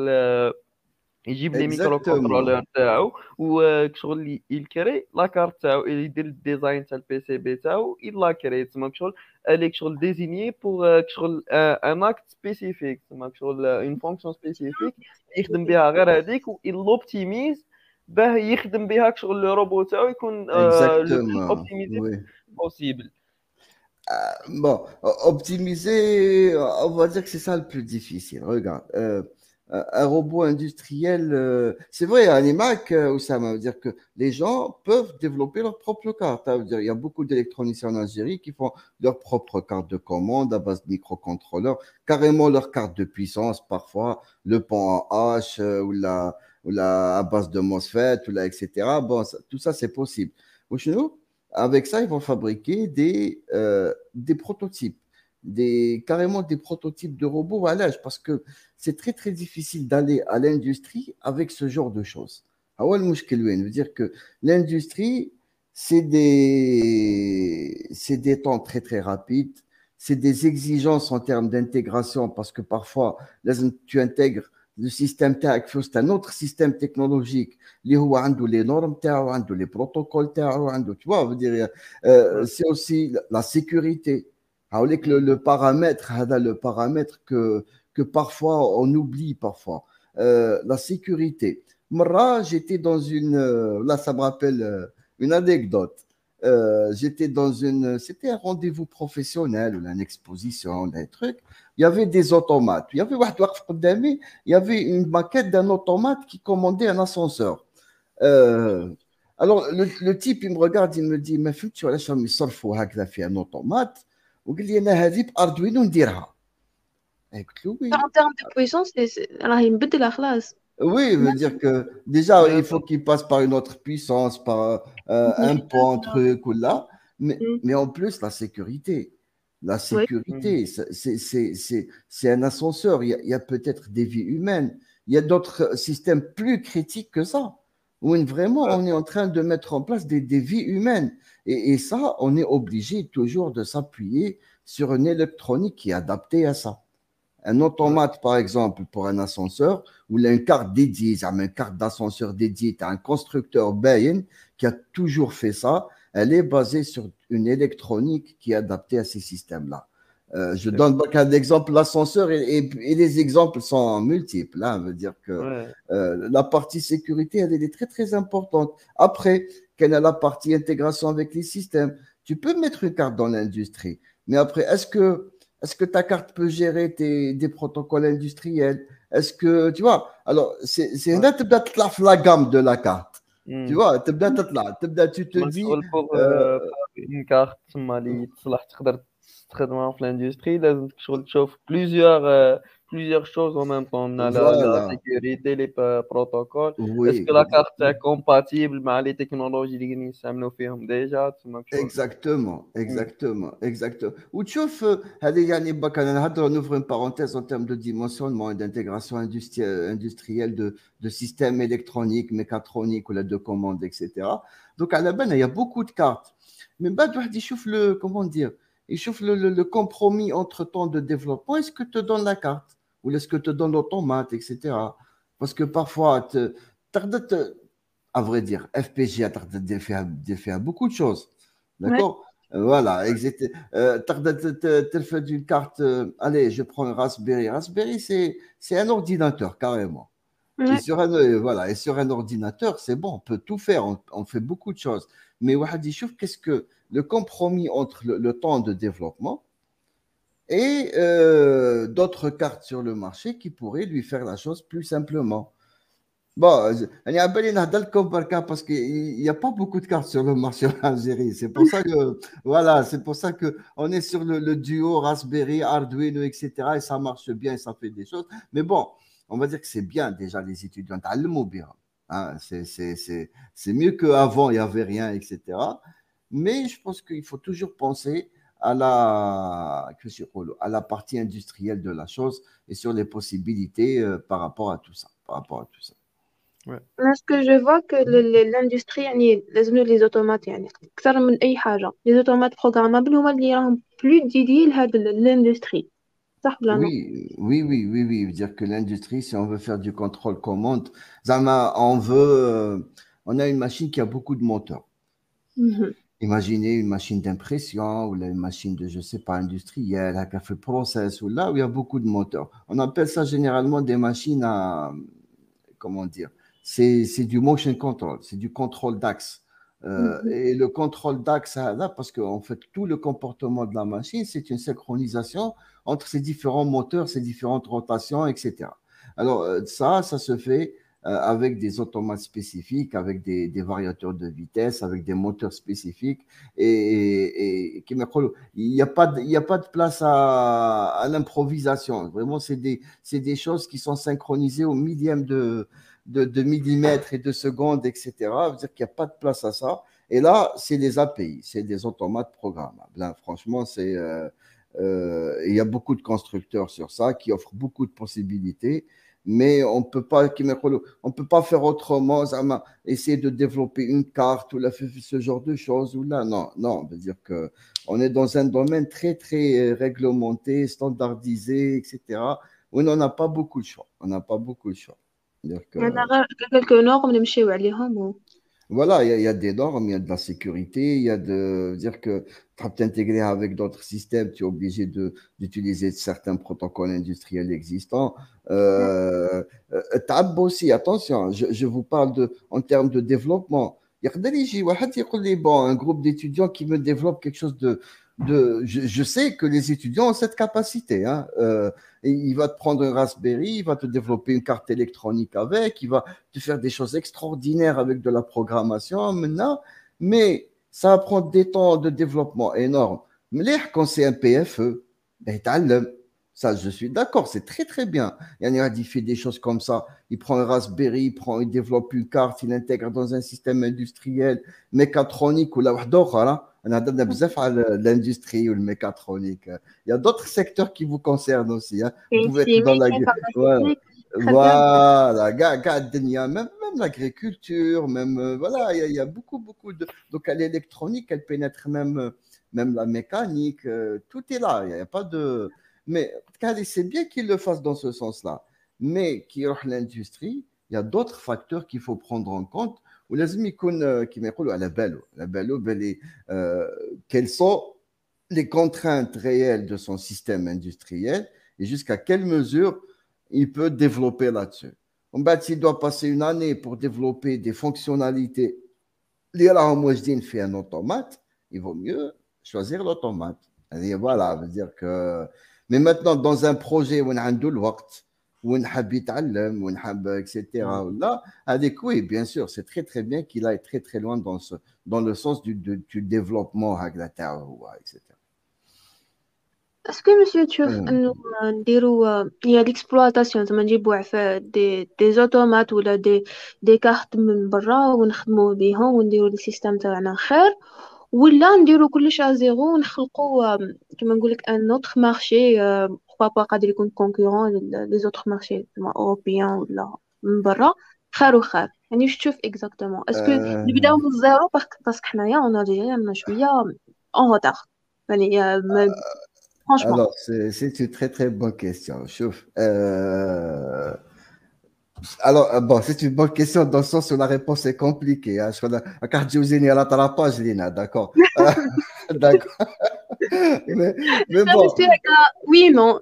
يجيب لي ميكرو كنترولور تاعو وكشغل il crée la carte تاعو يدير الديزاين تاع البي سي بي تاعو il la crée تسمى كشغل elle est كشغل désignée pour كشغل un acte spécifique تسمى كشغل une fonction spécifique يخدم بها غير هذيك و il l'optimise باه يخدم بها كشغل لو روبو تاعو يكون اوبتيميزي بوسيبل
Euh, bon, optimiser, on va dire que c'est ça le plus difficile. Regarde, euh, un robot industriel, euh, c'est vrai, un iMac, ça veut dire que les gens peuvent développer leur propre carte. Veut dire, il y a beaucoup d'électroniciens en Algérie qui font leur propre carte de commande à base de microcontrôleurs, carrément leur carte de puissance, parfois le pont en H ou la, ou la à base de MOSFET, ou la, etc. Bon, tout ça, c'est possible. Chez nous, avec ça, ils vont fabriquer des, euh, des prototypes, des, carrément des prototypes de robots à l'âge, parce que c'est très très difficile d'aller à l'industrie avec ce genre de choses. veut dire que l'industrie, c'est des, c'est des temps très très rapides, c'est des exigences en termes d'intégration, parce que parfois, tu intègres le système TAC, c'est un autre système technologique. Les normes les protocoles tu vois dire euh, c'est aussi la sécurité. Le, le paramètre le paramètre que que parfois on oublie parfois. Euh, la sécurité. Moi j'étais dans une euh, là ça me rappelle une anecdote j'étais dans une c'était un rendez-vous professionnel une exposition des trucs il y avait des automates. Il y avait, il y avait une maquette d'un automate qui commandait un ascenseur. Euh, alors, le, type, il me regarde, il me dit, mais tu vas faire un automate. Ou il y a un Arduino, on dira.
En termes de puissance, il la classe.
Oui, veut dire que déjà, il faut qu'il passe par une autre puissance, par euh, un pont, un truc ou là. Mais, mm. mais en plus, la sécurité. La sécurité, c'est un ascenseur. Il y a, peut-être des vies humaines. Il y a d'autres systèmes plus critiques que ça, où vraiment on est en train de mettre en place des, vies humaines. Et, ça, on est obligé toujours de s'appuyer sur une électronique qui est adaptée à ça. Un automate, par exemple, pour un ascenseur, ou une carte dédiée, une carte d'ascenseur dédiée, tu as un constructeur Bayen qui a toujours fait ça. Elle est basée sur une électronique qui est adaptée à ces systèmes-là. Euh, je donne donc un exemple, l'ascenseur, et, les exemples sont multiples. Hein, veut dire que euh, la partie sécurité, elle, est très, très importante. Après, quelle est la partie intégration avec les systèmes? Tu peux mettre une carte dans l'industrie, mais après, est-ce que, est que ta carte peut gérer tes, des protocoles industriels? Est-ce que, tu vois, alors, c'est ouais. la gamme de la carte. Tu vois, tu te dis.
Euh, une carte, dans l'industrie, plusieurs, euh, plusieurs choses en même temps. On a la, sécurité, les protocoles. Est-ce que la carte est compatible? Avec les technologies qui sont déjà
Exactement, exactement, exactement. Ou tu on ouvre une parenthèse en termes de dimensionnement et d'intégration industrielle de, de systèmes électroniques, mécatroniques ou la de commandes, etc. Donc, à la base, il y a beaucoup de cartes. Mais bah, tu le, comment dire, il chauffe le, compromis entre temps de développement. Est-ce que te donne la carte ou est-ce que te donne l'automate, etc. Parce que parfois, à vrai dire, FPG a fait beaucoup de choses. D'accord? Voilà, euh, tu fait une carte. Euh, allez, je prends Raspberry. Raspberry, c'est un ordinateur, carrément. Et, sur un, euh, voilà, et sur un ordinateur, c'est bon, on peut tout faire, on, fait beaucoup de choses. Mais qu'est-ce que le compromis entre le, temps de développement et euh, d'autres cartes sur le marché qui pourraient lui faire la chose plus simplement? Bon, il y a parce qu'il n'y a pas beaucoup de cartes sur le marché en Algérie. C'est pour ça que, voilà, c'est pour ça que on est sur le, duo Raspberry, Arduino, etc. Et ça marche bien, et ça fait des choses. Mais bon, on va dire que c'est bien déjà les étudiants. Hein, c'est mieux qu'avant, il n'y avait rien, etc. Mais je pense qu'il faut toujours penser à la, à la partie industrielle de la chose et sur les possibilités euh, par rapport à tout ça. Par rapport à tout ça.
Ouais. Parce que je vois que l'industrie, les automates, les automates programmables, sont plus dédiés à l'industrie.
Oui, oui, oui, oui, oui. Dire que l'industrie, si on veut faire du contrôle commande, on veut, euh, on a une machine qui a beaucoup de moteurs. Mhm. Imaginez une machine d'impression ou une machine de, je sais pas, industrielle, un café process, ou là où il y a beaucoup de moteurs. On appelle ça généralement des machines à, comment dire, c'est du motion control, c'est du contrôle d'axe. Euh, mhm. Et le contrôle d'axe, là, parce qu'en fait, tout le comportement de la machine, c'est une synchronisation entre ces différents moteurs, ces différentes rotations, etc. Alors, euh, ça, ça se fait euh, avec des automates spécifiques, avec des, variateurs de vitesse, avec des moteurs spécifiques. Et, et, il n'y a, pas de, a pas de place à, l'improvisation. Vraiment, c'est des, des choses qui sont synchronisées au millième de, de, millimètres et de secondes, etc. Ça veut dire qu'il n'y a pas de place à ça. Et là, c'est des API, c'est des automates programmables. franchement, c'est, euh, euh, il y a beaucoup de constructeurs sur ça qui offrent beaucoup de possibilités mais on peut pas on peut pas faire autrement essayer de développer une carte ou la, ce genre de choses ou là. Non non veut dire que on est dans un domaine très très euh, réglementé standardisé etc où on n'a pas beaucoup de choix. On n'a pas beaucoup de choix.
Dire que, quelques normes
voilà, il y, a des normes, il y a de la sécurité, il y a de dire que tu t'intégrer avec d'autres systèmes, tu es obligé d'utiliser certains protocoles industriels existants. Euh, euh, tab aussi, attention, je, je, vous parle de, en termes de développement. Il y a bon, un groupe d'étudiants qui me développe quelque chose de, de, je, sais que les étudiants ont cette capacité. Hein. Euh, il va te prendre un Raspberry, il va te développer une carte électronique avec, il va te faire des choses extraordinaires avec de la programmation maintenant, mais ça va prendre des temps de développement énormes. Mais quand c'est un PFE, ben, ça, je suis d'accord, c'est très très bien. Il y a il fait des choses comme ça. Il prend un Raspberry, il, prend, il développe une carte, il intègre dans un système industriel, mécatronique ou là, voilà l'industrie ou le mécatronique. Il y a d'autres secteurs qui vous concernent aussi. Hein. Vous pouvez être dans la... Voilà, voilà. même, même l'agriculture, même, euh, voilà, il y, a, beaucoup, beaucoup de. Donc, l'électronique, elle pénètre même, même la mécanique, euh, tout est là. Il n'y a, pas de. Mais c'est bien qu'il le fasse dans ce sens-là. Mais qui l'industrie, il y a d'autres facteurs qu'il faut prendre en compte. Ou لازم يكون كما يقولوا على باله على باله quelles sont les contraintes réelles de son système industriel et jusqu'à quelle mesure il peut développer là-dessus. En fait, s'il doit passer une année pour développer des fonctionnalités liées à fait un automate, il vaut mieux choisir l'automate. Voilà, veut dire que. Mais maintenant, dans un projet où on a le وقت, où on a etc. Là, avec oui, bien sûr, c'est très très bien qu'il aille très très loin dans, ce, dans le sens du, du développement, etc.
اسكو مسيو تشوف انه نديرو هي ليكسبلواتاسيون زعما نجيبو عفا دي دي زوتومات ولا دي دي كارت من برا ونخدمو ولا نديرو كلش زيرو ونخلقو كيما نقولك ان اوتر مارشي بوركوا با قادر يكون كونكورون لي زوتر مارشي زعما اوروبيان ولا من برا. خير وخير. يعني واش تشوف اكزاكتومون اسكو نبداو من الزيرو باسكو حنايا اون الجيريان شوية اون روتار يعني
Franchement. Alors, c'est une très très bonne question. Euh... Alors, euh, bon, c'est une bonne question dans le sens où la réponse est compliquée. Hein. Je la carte à la page, Lina, d'accord. d'accord.
mais, mais bon. Oui, non.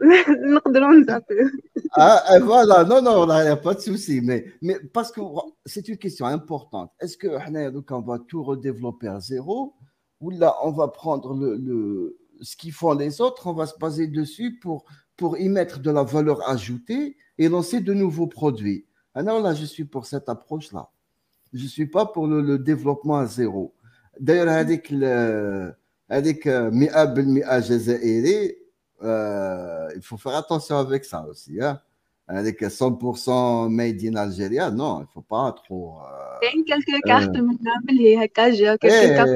ah, voilà, non, non, il n'y a pas de souci. Mais, mais parce que c'est une question importante. Est-ce que on va tout redévelopper à zéro ou là, on va prendre le, le ce qu'ils font les autres, on va se baser dessus pour, pour y mettre de la valeur ajoutée et lancer de nouveaux produits. Alors là, je suis pour cette approche-là. Je ne suis pas pour le, développement à zéro. D'ailleurs, avec le, avec euh, euh, il faut faire attention avec ça aussi. Hein? Avec 100% made in Algérie, non, il ne faut pas trop.
Euh, quelques cartes euh, quelques eh, cartes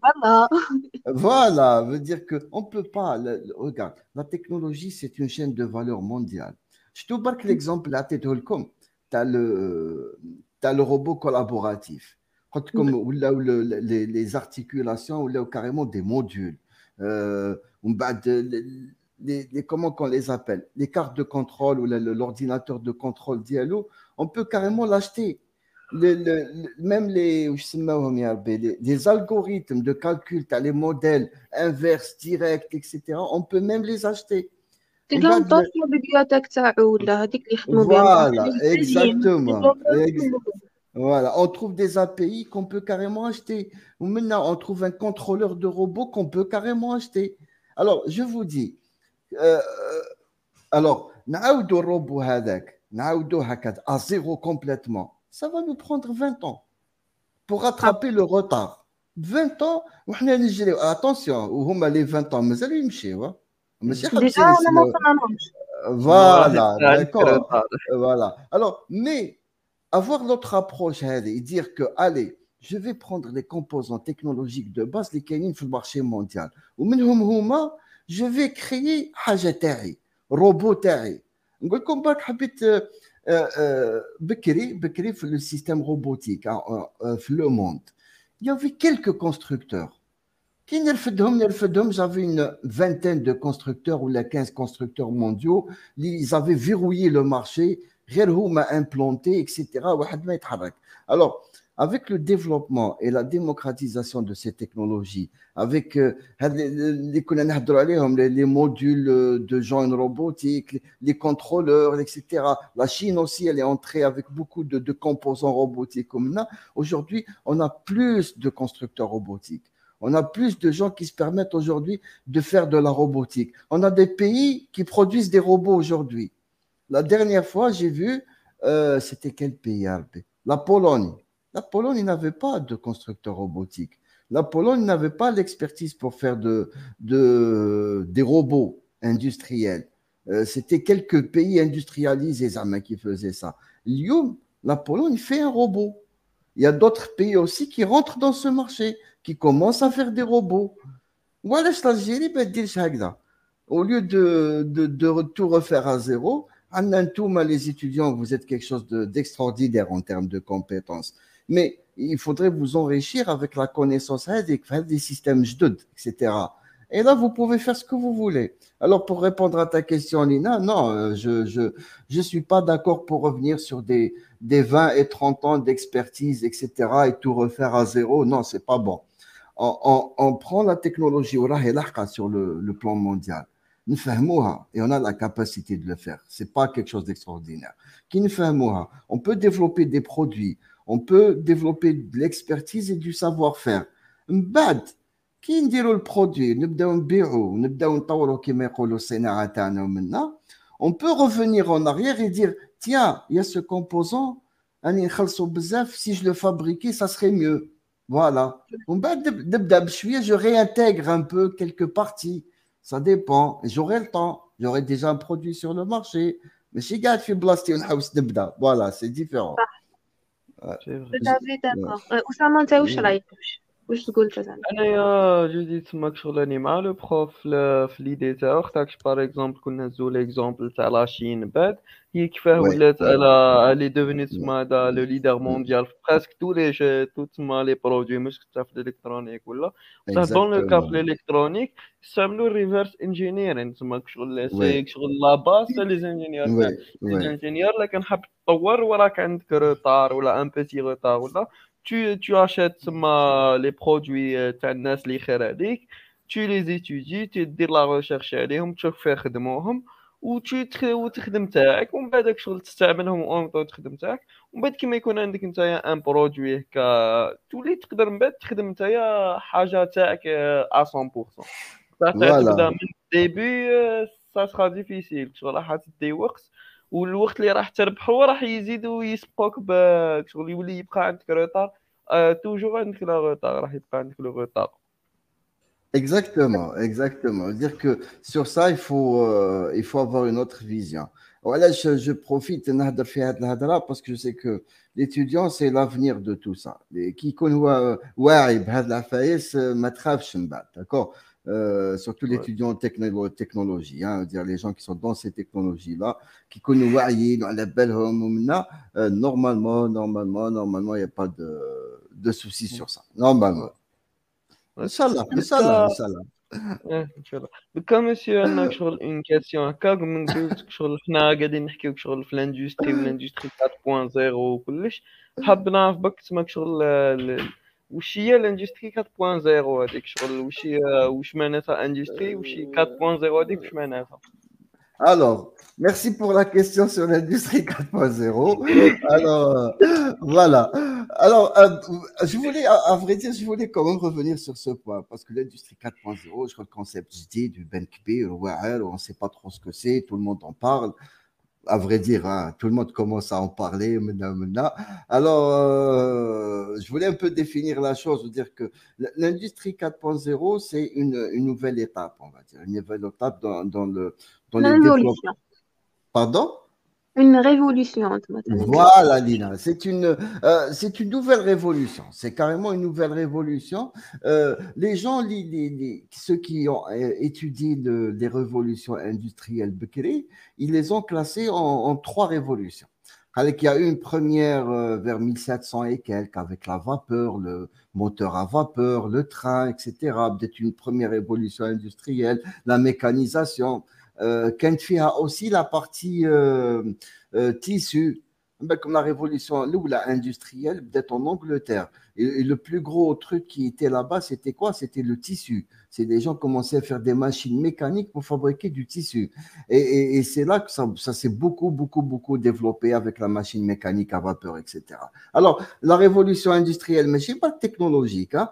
voilà. Voilà, veut dire qu'on ne peut pas. regarde, la technologie, c'est une chaîne de valeur mondiale. Je te marque l'exemple là, tu as le, as le robot collaboratif. Comme là, les, les, articulations, ou là, carrément des modules. Euh, les, comment qu'on les appelle, les cartes de contrôle ou l'ordinateur de contrôle Diallo, on peut carrément l'acheter. même les, les, les, algorithmes de calcul, les modèles inverses, directs, etc., on peut même les acheter. Voilà, exactement. Voilà, on trouve des API qu'on peut carrément acheter. Ou maintenant, on trouve un contrôleur de robot qu'on peut carrément acheter. Alors, je vous dis, alors, نعاودوا الروبو هذاك نعاودوه هكذا à zéro complètement ça va nous prendre 20 ans pour rattraper le retard 20 ans وحنا نجريو attention وهما les 20 ans مازالوا يمشيو ماشي حابسين voilà d'accord voilà alors mais avoir notre approche et dire que allez je vais prendre les composants technologiques de base les كاينين في المارشي mondial ومنهم هما je vais créer حاجه تاعي روبو تاعي نقول لكم برك حبيت بكري بكري في le système robotique في le monde il y avait quelques constructeurs qui نرفدهم نرفدهم j'avais une vingtaine de constructeurs ou les 15 constructeurs mondiaux ils avaient verrouillé le marché غير هما implanté etc واحد ما يتحرك alors avec le développement et la démocratisation de ces technologies, avec euh, les, modules euh, de genre robotique, les contrôleurs, etc. La Chine aussi, elle est entrée avec beaucoup de, composants robotiques comme là. Aujourd'hui, on a plus de constructeurs robotiques. On a plus de gens qui se permettent aujourd'hui de faire de la robotique. On a des pays qui produisent des robots aujourd'hui. La dernière fois, j'ai vu, euh, c'était quel pays La Pologne. La Pologne n'avait pas de constructeur robotique. La Pologne n'avait pas l'expertise pour faire de, des robots industriels. Euh, c'était quelques pays industrialisés qui faisaient ça. Lyon, la Pologne fait un robot. Il y a d'autres pays aussi qui rentrent dans ce marché, qui commencent à faire des robots. Voilà, dire Au lieu de, de, tout refaire à zéro, les étudiants, vous êtes quelque chose d'extraordinaire en termes de compétences mais il faudrait vous enrichir avec la connaissance des systèmes JDUD, etc. Et là, vous pouvez faire ce que vous voulez. Alors, pour répondre à ta question, Lina, non, euh, je ne je, je suis pas d'accord pour revenir sur des, des 20 et 30 ans d'expertise, etc., et tout refaire à zéro. Non, c'est pas bon. On, on, prend la technologie sur le, le plan mondial. et on a la capacité de le faire. C'est pas quelque chose d'extraordinaire. On peut développer des produits, on peut développer de l'expertise et du savoir-faire. Bad, كي نديروا البرودوي نبداو نبيعو نبداو نطوروا كما يقولوا الصناعه تاعنا ومنا on peut revenir en arrière et dire tiens il y a ce composant راني نخلصوا بزاف si je le fabriquais ça serait mieux voilà ومن بعد نبدا بشويه je réintègre un peu quelques parties ça dépend j'aurai le temps j'aurai déjà un produit sur le marché ماشي قاعد في بلاصتي ونحوس نبدا voilà c'est différent
Tout à fait d'accord. Euh, Oussama, tu واش تقول مثلا
انايا جديد تماك شغل راني مع لو بروف في ليدي تاعو اختاكش باغ اكزومبل كنا نزو ليكزومبل تاع لاشين بعد. هي كيفاه ولات الا لي دوفيني تسمى هذا لو ليدر مونديال في بريسك تو لي تو تسمى لي برودوي مش حتى في الإلكترونيك ولا؟ بصح دون لو كا في الإلكترونيك يستعملوا الريفرس انجينيرين تسمى شغل سي شغل لا باس لي زانجينيور لي زانجينيور لكن حاب تطور وراك عندك روتار ولا ان بيتي روتار ولا؟ Tu, tu achètes ma, les produits تاع الناس اللي خير عليك tu les étudies tu دير لا ريشيرش عليهم تشوف فيها خدموهم وتخدم تاعك ومن بعد الشغل تستعملهم اون طو تخدم تاعك ومن بعد كيما يكون عندك نتايا ان برودوي هكا تولي تقدر من بعد تخدم نتايا حاجة تاعك 100% تبدا من الديبي سا سخا ديفيسيل شغل راح تدي وقت والوقت اللي راح تربحه راح يزيدوا يسبقوك شغل يولي يبقى عندك روتار توجور عندك لا روتار راح يبقى عندك لو روتار
Exactement, exactement. dire que sur ça, il faut, euh, il faut avoir une autre vision. Voilà, je, je profite parce que je sais que l'étudiant, c'est l'avenir de tout ça. Qui connaît la faïs, d'accord euh, surtout l'étudiant en technologie, hein, dire les gens qui sont dans ces technologies-là, qui connaissent la belle euh, normalement, normalement, normalement, il n'y a pas de, de soucis mm. sur ça. Normalement. Inch'Allah, Inch'Allah,
Inch'Allah. دوكا مسيو عندنا شغل اون كاسيون هكاك من قلت شغل حنا قاعدين نحكيو شغل في لاندستري والاندستري 4.0 وكلش حاب نعرف بك تسمى شغل وش هي الاندستري 4.0 هذيك شغل وش وش معناتها اندستري وش 4.0 هذيك وش معناتها
Alors, merci pour la question sur l'industrie 4.0. Alors, voilà. Alors, euh, je voulais, à, vrai dire, je voulais quand même revenir sur ce point, parce que l'industrie 4.0, je crois le concept JD, du BNKB, on ne sait pas trop ce que c'est, tout le monde en parle à vrai dire, hein, tout le monde commence à en parler maintenant, maintenant. Alors, euh, je voulais un peu définir la chose, dire que l'industrie 4.0, c'est une, nouvelle étape, on va dire, une nouvelle étape dans le dans
les développements.
Pardon?
Une révolution.
Voilà, Lina. C'est une, euh, c'est une nouvelle révolution. C'est carrément une nouvelle révolution. Euh, les gens, les, les, ceux qui ont euh, étudié le, les révolutions industrielles Bekiri, ils les ont classées en, en trois révolutions. Il y a eu une première euh, vers 1700 et quelques avec la vapeur, le moteur à vapeur, le train, etc. Peut-être une première révolution industrielle, la mécanisation. Y a aussi la partie euh, euh, tissu, ben, comme la révolution industrielle, peut-être en Angleterre. Et, le plus gros truc qui était là-bas, c'était quoi? C'était le tissu. C'est des gens commençaient à faire des machines mécaniques pour fabriquer du tissu. Et, c'est là que ça, s'est beaucoup, beaucoup, beaucoup développé avec la machine mécanique à vapeur, etc. Alors, la révolution industrielle, mais je sais pas technologique, hein,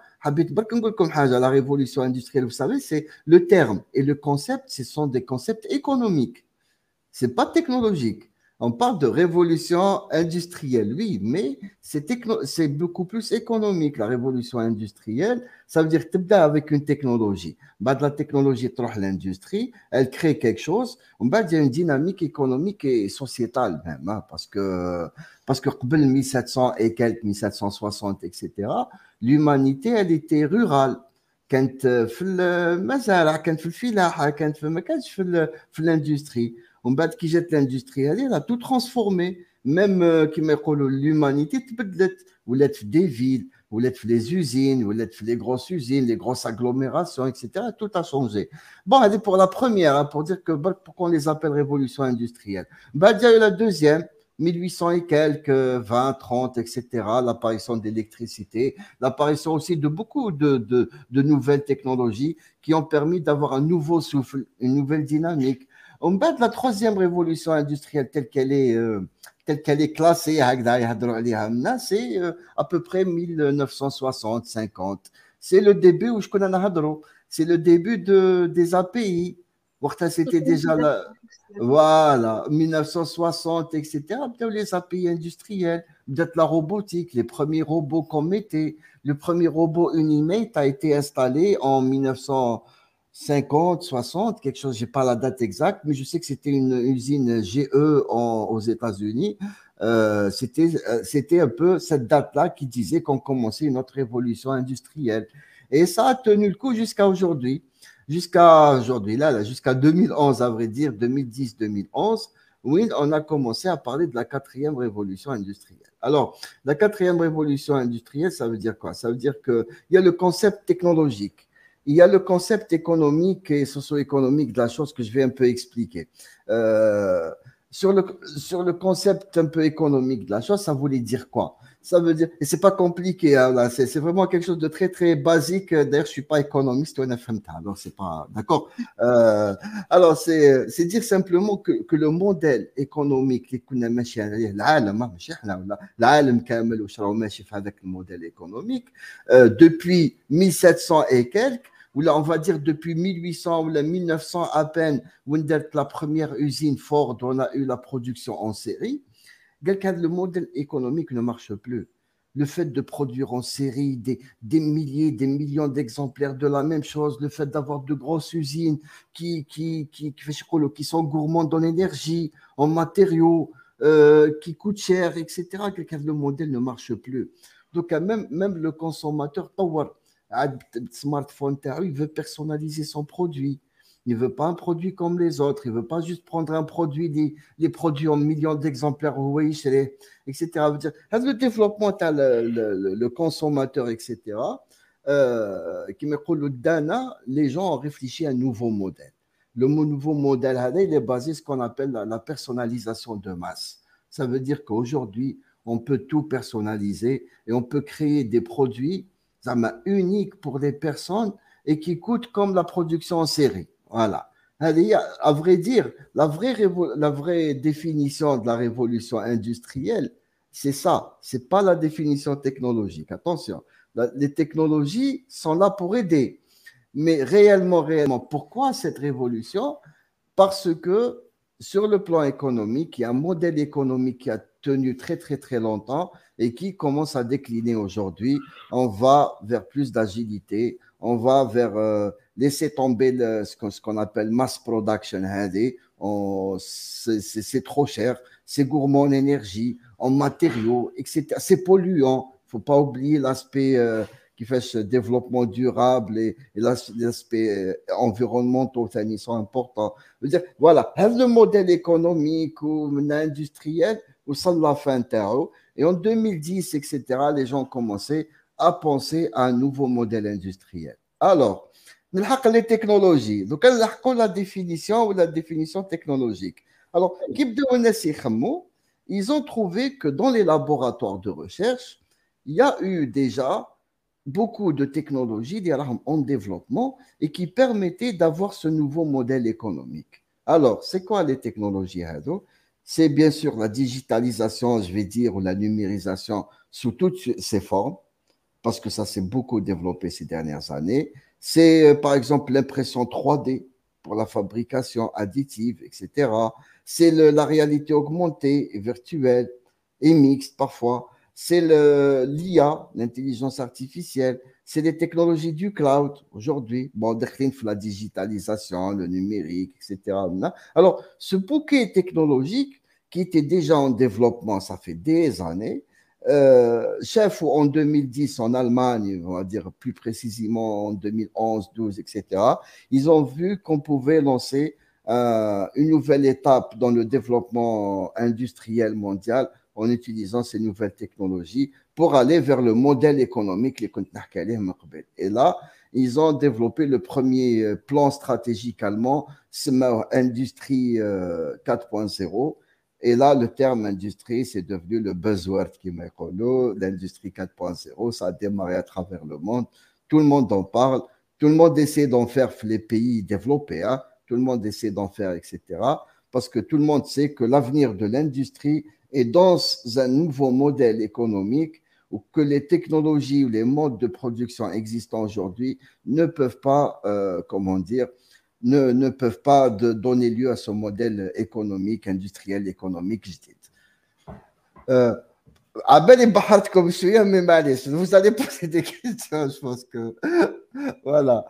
la révolution industrielle, vous savez, c'est le terme et le concept, ce sont des concepts économiques. C'est pas technologique. On parle de révolution industrielle, oui, mais c'est beaucoup plus économique. La révolution industrielle, ça veut dire que tu avec une technologie. Bah, de la technologie, tu l'industrie, elle crée quelque chose. On va dire une dynamique économique et sociétale même, hein, parce que parce que 1700 et quelques, 1760, etc., l'humanité, elle était rurale. كانت في المزارع كانت في الفلاحه كانت في ما كانتش في l'industrie ومن on bat qui jette l'industrie, elle a tout transformé. Même euh, qui l'humanité, ou l'être des villes, ou l'être les usines, ou l'être les grosses usines, les grosses agglomérations, etc. Tout a changé. Bon, allez pour la première, hein, pour dire que pourquoi on les appelle révolution industrielle? Bah, il y a eu la deuxième. 1800 et quelques, 20, 30, etc., l'apparition d'électricité, l'apparition aussi de beaucoup de, de, de, nouvelles technologies qui ont permis d'avoir un nouveau souffle, une nouvelle dynamique, on bat la troisième révolution industrielle telle qu'elle est, euh, classée, c'est euh, à peu près 1960-50. C'est le début où je connais c'est le début de, des API. C'était déjà là. Voilà, 1960, etc. Les API industriels, peut-être la robotique, les premiers robots qu'on mettait. Le premier robot Unimate a été installé en 1950, 60, quelque chose, je n'ai pas la date exacte, mais je sais que c'était une usine GE aux États-Unis. Euh, euh, c'était un peu cette date-là qui disait qu'on commençait une autre révolution industrielle. Et ça a tenu le coup jusqu'à aujourd'hui jusqu'à aujourd'hui, là, jusqu'à 2011, à vrai dire, 2010-2011, oui, on a commencé à parler de la quatrième révolution industrielle. Alors, la quatrième révolution industrielle, ça veut dire quoi? Ça veut dire qu'il y a le concept technologique, il y a le concept économique et socio-économique de la chose que je vais un peu expliquer. Euh, sur, le, sur le concept un peu économique de la chose, ça voulait dire quoi? ça veut dire, et c'est pas compliqué, hein, c'est vraiment quelque chose de très très basique. D'ailleurs, je suis pas économiste ou alors c'est pas d'accord. Euh, alors c'est dire simplement que, que le modèle économique اللي كنا ماشي عليه العالم ماشي احنا ولا العالم كامل واش راهو ماشي في هذاك الموديل économique euh, depuis 1700 et quelques ou là on va dire depuis 1800 ou là 1900 à peine où la première usine Ford on a eu la production en série le modèle économique ne marche plus. Le fait de produire en série des, milliers, des millions d'exemplaires de la même chose, le fait d'avoir de grosses usines qui, qui, qui, qui sont gourmandes en énergie, en matériaux, euh, qui coûtent cher, etc., le modèle ne marche plus. Donc, même, même le consommateur, smartphone, il veut personnaliser son produit. Il ne veut pas un produit comme les autres. Il veut pas juste prendre un produit, des, produits en millions d'exemplaires, etc. Le développement, le, consommateur, etc. Euh, qui me le Dana, les gens ont réfléchi à un nouveau modèle. Le nouveau modèle, il est basé sur ce qu'on appelle la, personnalisation de masse. Ça veut dire qu'aujourd'hui, on peut tout personnaliser et on peut créer des produits uniques pour des personnes et qui coûtent comme la production en série. Voilà. À vrai dire, la vraie, définition de la révolution industrielle, c'est ça. C'est pas la définition technologique. Attention, les technologies sont là pour aider. Mais réellement, réellement, pourquoi cette révolution? Parce que sur le plan économique, il y a un modèle économique qui a tenu très, très, très longtemps et qui commence à décliner aujourd'hui. On va vers plus d'agilité, on va vers euh, laisser tomber ce qu'on appelle mass production. C'est trop cher, c'est gourmand en énergie, en matériaux, etc. C'est polluant. Il ne faut pas oublier l'aspect euh, qui fait ce développement durable et, l'aspect euh, environnemental, ils sont importants. dire, voilà, le modèle économique ou industriel, ou ça la fin Et en 2010, etc., les gens commencé à penser à un nouveau modèle industriel. Alors, les technologies. Donc, la définition ou la définition technologique. Alors, ils ont trouvé que dans les laboratoires de recherche, il y a eu déjà beaucoup de technologies en développement et qui permettaient d'avoir ce nouveau modèle économique. Alors, c'est quoi les technologies C'est bien sûr la digitalisation, je vais dire, ou la numérisation sous toutes ses formes, parce que ça s'est beaucoup développé ces dernières années. C'est euh, par exemple l'impression 3D pour la fabrication additive, etc. C'est la réalité augmentée virtuelle et mixte parfois. C'est l'IA, l'intelligence artificielle. C'est les technologies du cloud aujourd'hui. Bon, la digitalisation, le numérique, etc. Alors, ce bouquet technologique qui était déjà en développement, ça fait des années, euh, chef en 2010 en Allemagne, on va dire plus précisément en 2011, 12, etc., ils ont vu qu'on pouvait lancer euh, une nouvelle étape dans le développement industriel mondial en utilisant ces nouvelles technologies pour aller vers le modèle économique Et là, ils ont développé le premier euh, plan stratégique allemand, Industrie 4.0. Et là, le terme industrie, c'est devenu le buzzword qui m'a. L'industrie 4.0, ça a démarré à travers le monde. Tout le monde en parle. Tout le monde essaie d'en faire les pays développés. Hein. Tout le monde essaie d'en faire, etc. Parce que tout le monde sait que l'avenir de l'industrie est dans un nouveau modèle économique où que les technologies ou les modes de production existants aujourd'hui ne peuvent pas, euh, comment dire, ne, ne peuvent pas donner lieu à ce modèle économique, industriel, économique, je dis. Euh, comme je suis, mais vous allez poser des questions, je pense que. voilà.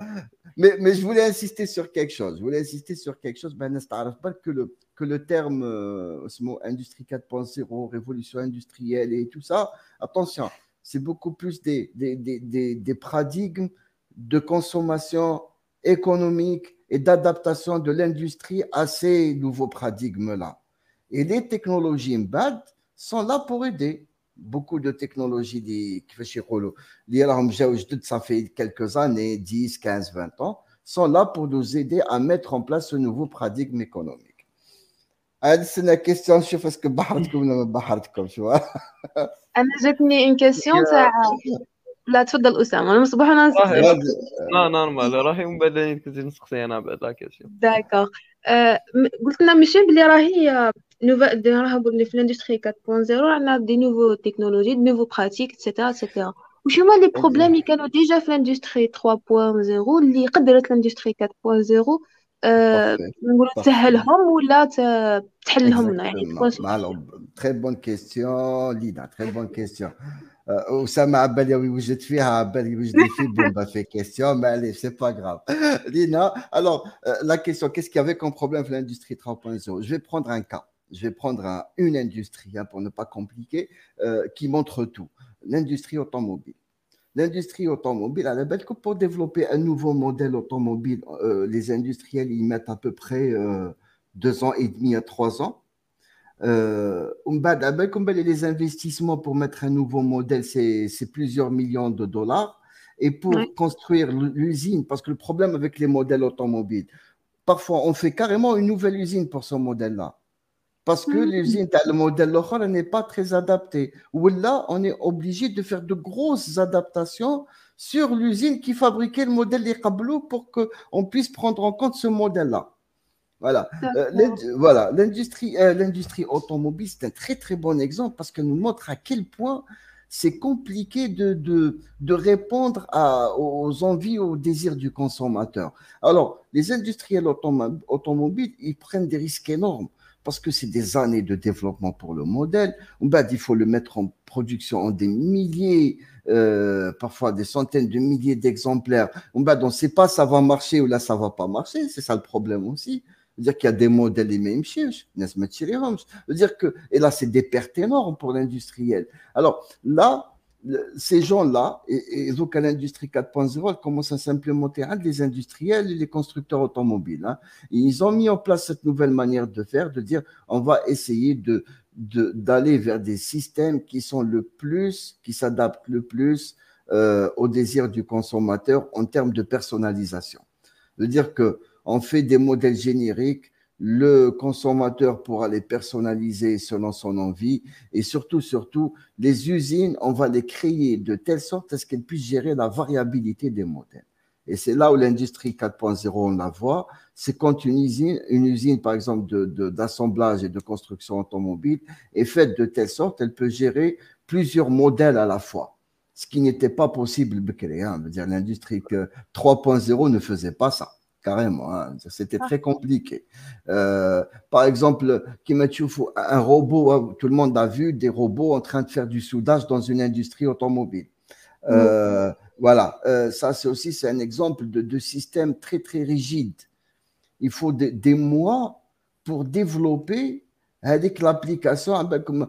Mais, mais, je voulais insister sur quelque chose. Je voulais insister sur quelque chose. Ben, pas que le, que le terme euh, ce mot industrie 4.0, révolution industrielle et tout ça, attention, c'est beaucoup plus des, des, des, des, paradigmes de consommation économique et d'adaptation de l'industrie à ces nouveaux paradigmes-là. Et les technologies MBAD sont là pour aider. Beaucoup de technologies qui font ça fait quelques années, 10, 15, 20 ans, sont là pour nous aider à mettre en place ce nouveau paradigme économique. C'est la question, je sais pas ce que
tu vois. J'ai une question. Euh, لا تفضل أسامة أنا مصباح أنا
لا نورمال راهي من بعد كنت نسقسي أنا بعد لا كيسيون
داكوغ قلت لنا ماشي بلي راهي نوفا بلي في الاندستري 4.0 عندنا دي نوفو تكنولوجي دي نوفو براتيك اتسيتيرا اتسيتيرا وش هما لي بروبليم اللي كانوا ديجا في الاندستري 3.0 اللي قدرت الاندستري 4.0 نقولوا تسهلهم ولا تحلهم؟ لنا يعني
تري بون كيستيون لينا تري بون كيستيون Euh, Oussama Abbali, oui, je te fais ah, Abbali, oui, je te fais bon, bah, fait question, mais allez, c'est pas grave. Lina, alors, euh, la question, qu'est-ce qu'il y avait comme problème pour l'industrie 3.0 Je vais prendre un cas, je vais prendre un, une industrie, hein, pour ne pas compliquer, euh, qui montre tout. L'industrie automobile. L'industrie automobile, à la belle que pour développer un nouveau modèle automobile, euh, les industriels y mettent à peu près euh, deux ans et demi à trois ans euh, les investissements pour mettre un nouveau modèle, c'est plusieurs millions de dollars. Et pour construire l'usine, parce que le problème avec les modèles automobiles, parfois on fait carrément une nouvelle usine pour ce modèle-là parce que l'usine, le modèle local n'est pas très adapté. Ou là, on est obligé de faire de grosses adaptations sur l'usine qui fabriquait le modèle des câbles pour qu'on puisse prendre en compte ce modèle-là. Voilà. Euh, voilà. L'industrie, euh, l'industrie automobile, c'est un très très bon exemple parce qu'elle nous montre à quel point c'est compliqué de, de, de répondre à, aux envies, aux désirs du consommateur. Alors, les industriels automobiles, ils prennent des risques énormes parce que c'est des années de développement pour le modèle. Il faut le mettre en production en des milliers, euh, parfois des centaines de milliers d'exemplaires. On ne sait pas ça va marcher ou là ça va pas marcher. C'est ça le problème aussi. C'est-à-dire qu'il y a des modèles dire que, et là, c'est des pertes énormes pour l'industriel. Alors là, ces gens-là, et, et donc à l'industrie 4.0, elle commence à s'implémenter entre les industriels et les constructeurs automobiles. Hein. ils ont mis en place cette nouvelle manière de faire, de dire on va essayer de d'aller vers des systèmes qui sont le plus, qui s'adaptent le plus euh, aux désirs du consommateur en termes de personnalisation. De dire que on fait des modèles génériques le consommateur pourra les personnaliser selon son envie et surtout, surtout, les usines, on va les créer de telle sorte à ce qu'elles puissent gérer la variabilité des modèles. Et c'est là où l'industrie 4.0, on la voit, c'est quand une usine, une usine, par exemple, d'assemblage de, et de construction automobile est faite de telle sorte, elle peut gérer plusieurs modèles à la fois. Ce qui n'était pas possible, hein, l'industrie 3.0 ne faisait pas ça carrément. Hein. C'était ah. très compliqué. Euh, par exemple, un robot, hein, tout le monde a vu des robots en train de faire du soudage dans une industrie automobile. Euh, voilà, euh, ça c'est aussi c'est un exemple de, de, système très très rigide. Il faut des mois pour développer avec l'application, comme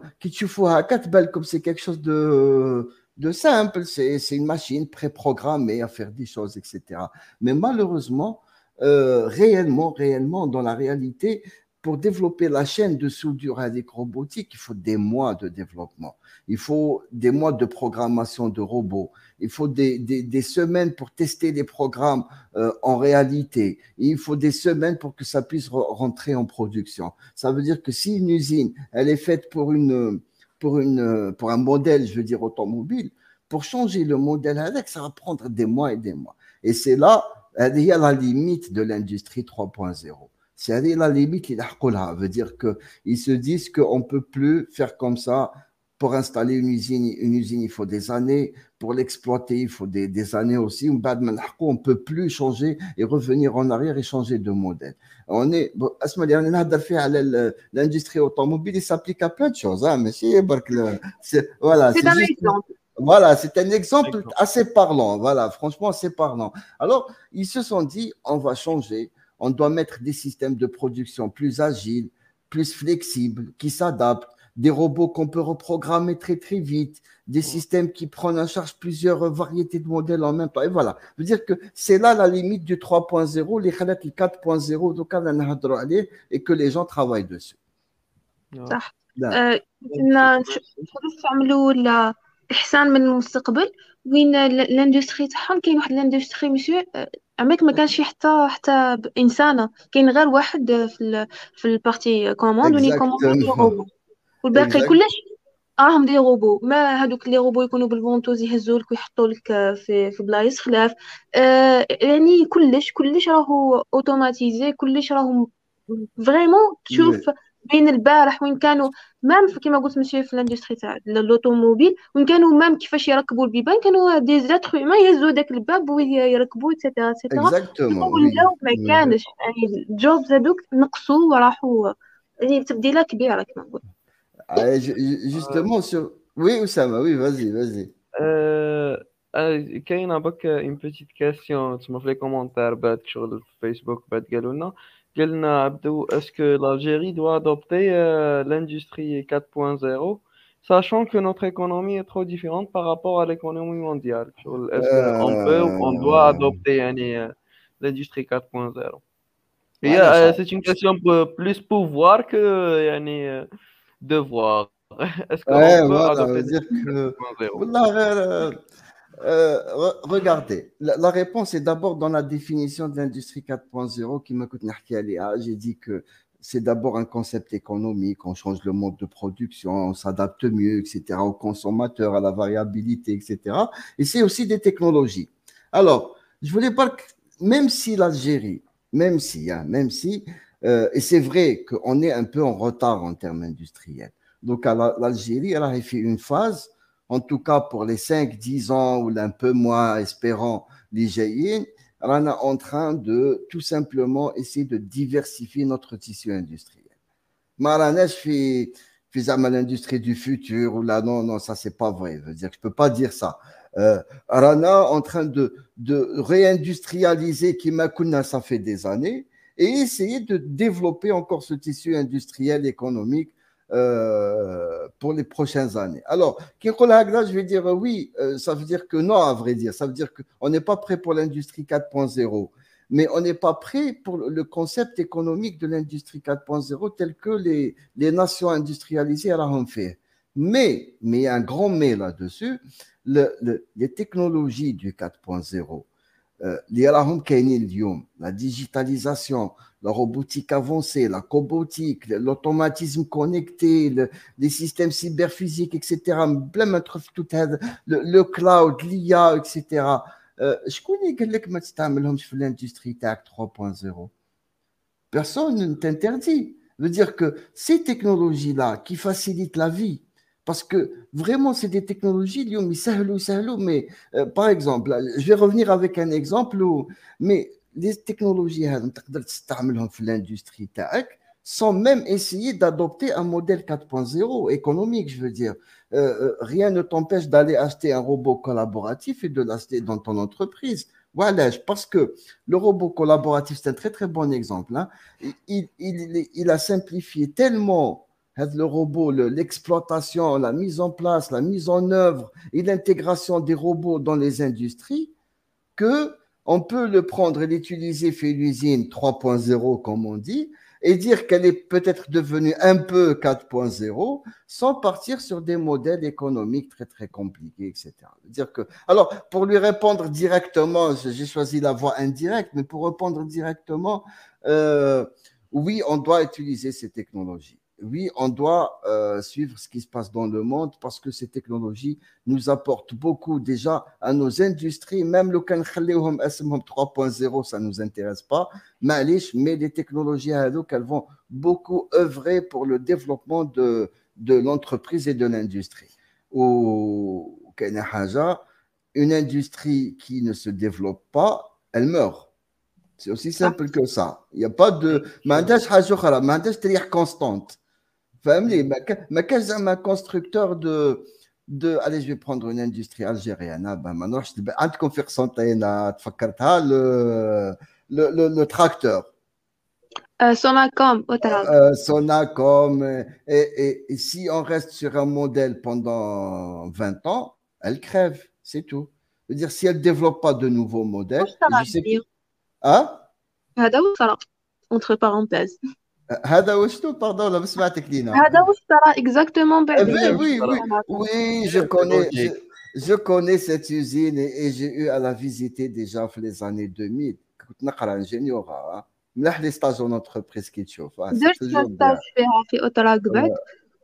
c'est quelque chose de de simple, c'est une machine préprogrammée à faire des choses, etc. Mais malheureusement, euh, réellement, réellement, dans la réalité, pour développer la chaîne de soudure avec robotique, il faut des mois de développement. Il faut des mois de programmation de robots. Il faut des, des, semaines pour tester les programmes euh, en réalité. il faut des semaines pour que ça puisse rentrer en production. Ça veut dire que si une usine, elle est faite pour, une, pour, une, pour un modèle, je veux dire, automobile, pour changer le modèle avec, ça va prendre des mois et des mois. Et c'est là, il y a la limite de l'industrie 3.0. C'est la limite, il veut dire qu'ils se disent qu'on ne peut plus faire comme ça. Pour installer une usine, une usine, il faut des années. Pour l'exploiter, il faut des, des années aussi. On ne peut plus changer et revenir en arrière et changer de modèle. On est, l'industrie automobile, il s'applique à plein de choses. Hein, mais
c'est, voilà, c'est un exemple.
Voilà, c'est un exemple assez parlant. Voilà, franchement, assez parlant. Alors, ils se sont dit, on va changer. On doit mettre des systèmes de production plus agiles, plus flexibles, qui s'adaptent, des robots qu'on peut reprogrammer très très vite, des systèmes qui prennent en charge plusieurs variétés de modèles en même temps. Et voilà, je veux dire que c'est là la limite du 3.0, les 4.0 donc et que les gens travaillent dessus.
إحسان من المستقبل وين الاندستري تاعهم؟ كاين واحد الاندستري مسيو عمرك ما كانش حتى حتى انسانه كاين غير واحد في ال في البارتي كوموند وين يكوموند دي روبو والباقي كلش راهم دي روبو ما هادوك لي روبو يكونوا بالفونتوز يهزوا لك ويحطوا لك في في بلايص خلاف. آه يعني كلش كلش راهو اوتوماتيزي كلش راهو فريمون تشوف بين البارح وين كانوا مام كيما قلت مسيو في الإندستري تاع لوطوموبيل وين كانوا مام كيفاش يركبوا البيبان كانوا دي زاتر ما يهزوا داك الباب ويركبوا ايتترا ايتترا ولاو ما كانش يعني الجوبز هذوك نقصوا وراحوا يعني تبديلة كبيرة كما نقول.
جوستومون سو وي اسامه وي فازي فازي
كاينة بك اون بيتيت كاستيون تسمى في لي كومونتير بعد شغل في فيسبوك بعد قالوا لنا est-ce que l'Algérie doit adopter euh, l'industrie 4.0, sachant que notre économie est trop différente par rapport à l'économie mondiale? Est-ce qu'on peut ou on doit adopter euh, l'industrie 4.0 euh, c'est une question plus pouvoir que devoir.
Est-ce qu'on peut adopter l'industrie 4.0 euh, regardez, la, réponse est d'abord dans la définition de l'industrie 4.0 qui m'a coûté J'ai dit que c'est d'abord un concept économique, on change le mode de production, on s'adapte mieux, etc., aux consommateurs, à la variabilité, etc. Et c'est aussi des technologies. Alors, je voulais pas même si l'Algérie, même si, hein, même si, euh, et c'est vrai qu'on est un peu en retard en termes industriels. Donc, l'Algérie, elle a fait une phase en tout cas pour les 5-10 ans ou un peu moins espérant l'IGI, on est en train de tout simplement essayer de diversifier notre tissu industriel. Maranesh fait l'industrie du futur ou là, non, non, ça c'est pas vrai. Je veux dire, je peux pas dire ça. Euh, Rana en train de, de réindustrialiser Kimakuna, ça fait des années, et essayer de développer encore ce tissu industriel économique euh, pour les prochaines années. Alors, je vais dire oui, euh, ça veut dire que non, à vrai dire. Ça veut dire qu'on n'est pas prêt pour l'industrie 4.0, mais on n'est pas prêt pour le concept économique de l'industrie 4.0 tel que les, les nations industrialisées ont fait. Mais, mais il y a un grand mais là-dessus, le, les technologies du 4.0, euh, la digitalisation, la robotique avancée, la cobotique, l'automatisme connecté, les systèmes cyberphysiques, etc. Le, cloud, l'IA, etc. Je connais quelqu'un qui fait l'industrie TAC 3.0. Personne ne t'interdit. Veut dire que ces technologies-là qui facilitent la vie, parce que vraiment, c'est des technologies, mais euh, par exemple, je vais revenir avec un exemple où, mais les technologies l'industrie sans même essayer d'adopter un modèle 4.0 économique, je veux dire. Euh, euh, rien ne t'empêche d'aller acheter un robot collaboratif et de l'acheter dans ton entreprise. Voilà, parce que le robot collaboratif, c'est un très très bon exemple. Hein. Il, il, il, a simplifié tellement le robot, l'exploitation, la mise en place, la mise en œuvre et l'intégration des robots dans les industries que on peut le prendre et l'utiliser fait l'usine 3.0, comme on dit, et dire qu'elle est peut-être devenue un peu 4.0 sans partir sur des modèles économiques très très compliqués, etc. Alors, pour lui répondre directement, j'ai choisi la voie indirecte, mais pour répondre directement, euh, oui, on doit utiliser ces technologies oui, on doit euh, suivre ce qui se passe dans le monde parce que ces technologies nous apportent beaucoup déjà à nos industries. Même le 3.0, ça ne nous intéresse pas. Mais les technologies elles vont beaucoup œuvrer pour le développement de, de l'entreprise et de l'industrie. Ou une industrie qui ne se développe pas, elle meurt. C'est aussi simple que ça. Il n'y a pas de. Mais Family, ma constructeur de de allez je vais prendre une industrie algérienne hein, ben maintenant je vais te faire le le le tracteur. Euh,
Sonacom
euh, Sonacom et, et, et, si on reste sur un modèle pendant 20 ans elle crève c'est tout. Je veux dire si elle ne développe pas de nouveaux modèles Ça va, je sais... hein?
Ah, Entre parenthèses.
هذا وشنو باردون لا ما سمعتك لينا
هذا واش صرا اكزاكتومون بعد
oui oui oui je connais je, je connais cette usine et, et j'ai eu à la visiter déjà في les années 2000 كنت نقرا انجينيور ملاح لي ستاج اون انتربريز كي تشوف
درت ستاج فيها في اوتراك بعد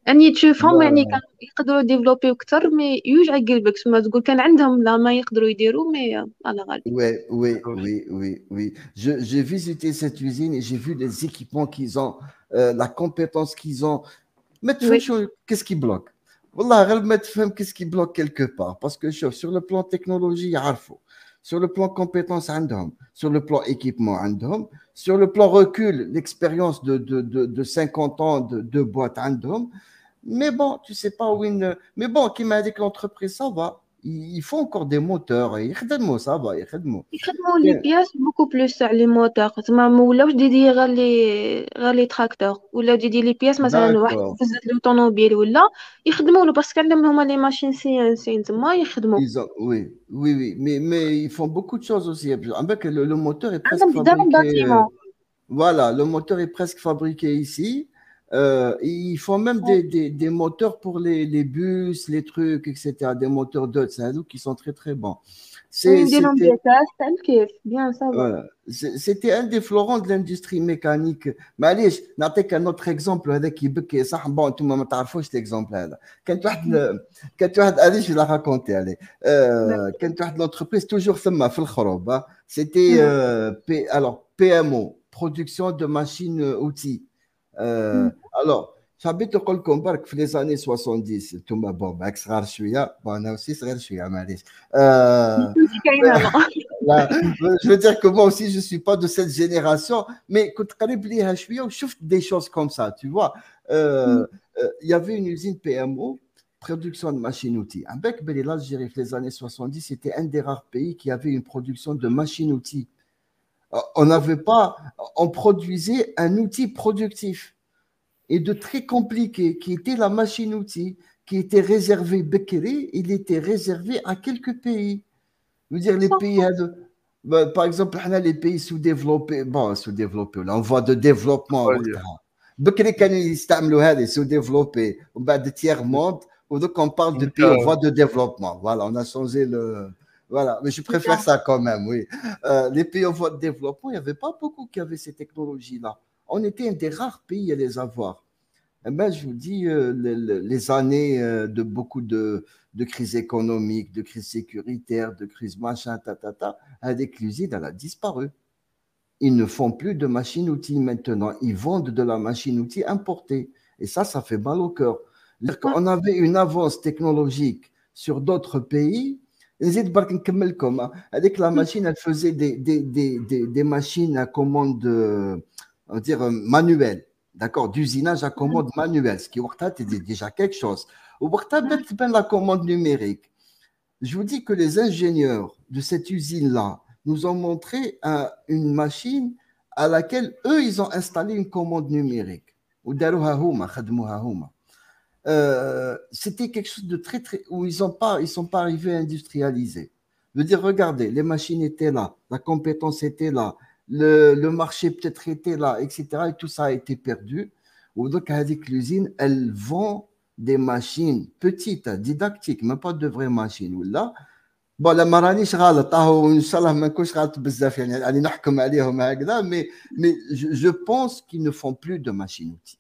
اني تشوفهم يعني كانوا يقدروا ديفلوبيو اكثر مي يوجع قلبك تما تقول كان عندهم لا ما يقدروا يديروا مي على غالب
Oui, oui, oui, oui, oui. Je, j'ai visité cette usine et j'ai vu les équipements qu'ils ont, euh, la compétence qu'ils ont. Mais tu
Oui.
sais, qu'est-ce qui bloque والله غير ما تفهم qu'est-ce qui bloque quelque part parce que شوف sur le plan technologie يعرفوا sur le plan compétence عندهم sur le plan équipement عندهم sur le plan recul l'expérience de, de, de, de 50 ans de, de boîte عندهم mais bon tu sais pas où une mais bon qui m'a dit que l'entreprise ça va il il faut encore des moteurs يخدموا ça va يخدموا
يخدموا لي بياس بوكو بلوس على لي موتور تما ما ولاوش ديدي غير لي غير لي تراكتور ولاو ديدي لي بياس مثلا واحد
D'accord.
فزت له طوموبيل ولا يخدموا له باسكو عندهم هما لي ماشين سي ان سي تما يخدموا
Ils ont, oui, oui, oui, mais, mais ils font beaucoup de choses aussi. Avec le, le moteur est presque
عندهم بزاف
fabriqué. euh,
باتيمون
Voilà, le moteur est presque fabriqué ici. Euh, ils font même des, des, des moteurs pour les, les, bus, les trucs, etc. Des moteurs d'autres qui sont très très bons. C'était voilà. un des fleurons de l'industrie mécanique. Mais allez, je n'ai autre exemple avec qui. Bon, tout le monde m'a cet exemple-là. Quand tu as, allez, je l'ai raconté. Allez. Quand tu as euh, l'entreprise, toujours Femma hein. C'était euh, alors PMO, production de machines euh, outils. Euh, alors, j'habite au que les années 70, tout ma bombe, bon, on aussi
Maris. Euh,
euh, je veux dire que moi aussi, je ne suis pas de cette génération, mais quand je suis des choses comme ça, tu vois. Il y avait une usine PMO production de machines-outils. Avec l'Algérie, les années 70, c'était un des rares pays qui avait une production de machines-outils on n'avait pas, on produisait un outil productif et de très compliqué qui était la machine-outil, qui était réservée Bekiri, il était réservé à quelques pays. Je dire, les pays, euh, bah, par exemple, les pays sous-développés, bon, sous-développés, là, en voie de développement. Bekiri, quand ils sous-développés, tiers-monde, donc on parle de pays en voie de développement. Voilà, on a changé le. Voilà, mais je préfère ça quand même, oui. Euh, les pays en voie de développement, il n'y avait pas beaucoup qui avaient ces technologies-là. On était un des rares pays à les avoir. Eh ben, je vous dis, euh, le- le- les années euh, de beaucoup de, de crise économique, de crise sécuritaire, de crise machin, ta, ta, ta, avec l'usine, elle a disparu. Ils ne font plus de machines-outils maintenant. Ils vendent de la machine-outil importée. Et ça, ça fait mal au cœur. Qu'on avait une avance technologique sur d'autres pays. نزيد برك نكملكم hein. avec la machine elle faisait des, des, des, des, des machines à commande euh, on va dire euh, manuelle d'accord d'usinage à commande manuelle ce qui وقتها c'était déjà quelque chose وقتها بدات تبان la commande numérique je vous dis que les ingénieurs de cette usine-là nous ont montré un- une machine à laquelle eux, ils ont installé une commande numérique. وداروها هما، خدموها هما. Euh, C'était quelque chose de très, très. où ils ne pas, ils sont pas arrivés à industrialiser. Je veux dire, regardez, les machines étaient là, la compétence était là, le, le marché peut-être était là, etc. Et tout ça a été perdu. Ou donc, avec l'usine, elle vend des machines petites, didactiques, même pas de vraies machines. Ou là, bon, la maraniش غلط راهو ان شاء الله ما نكونش غلط بزاف يعني يعني نحكم عليهم هكذا mais mais je, je pense qu'ils ne font plus de machines outils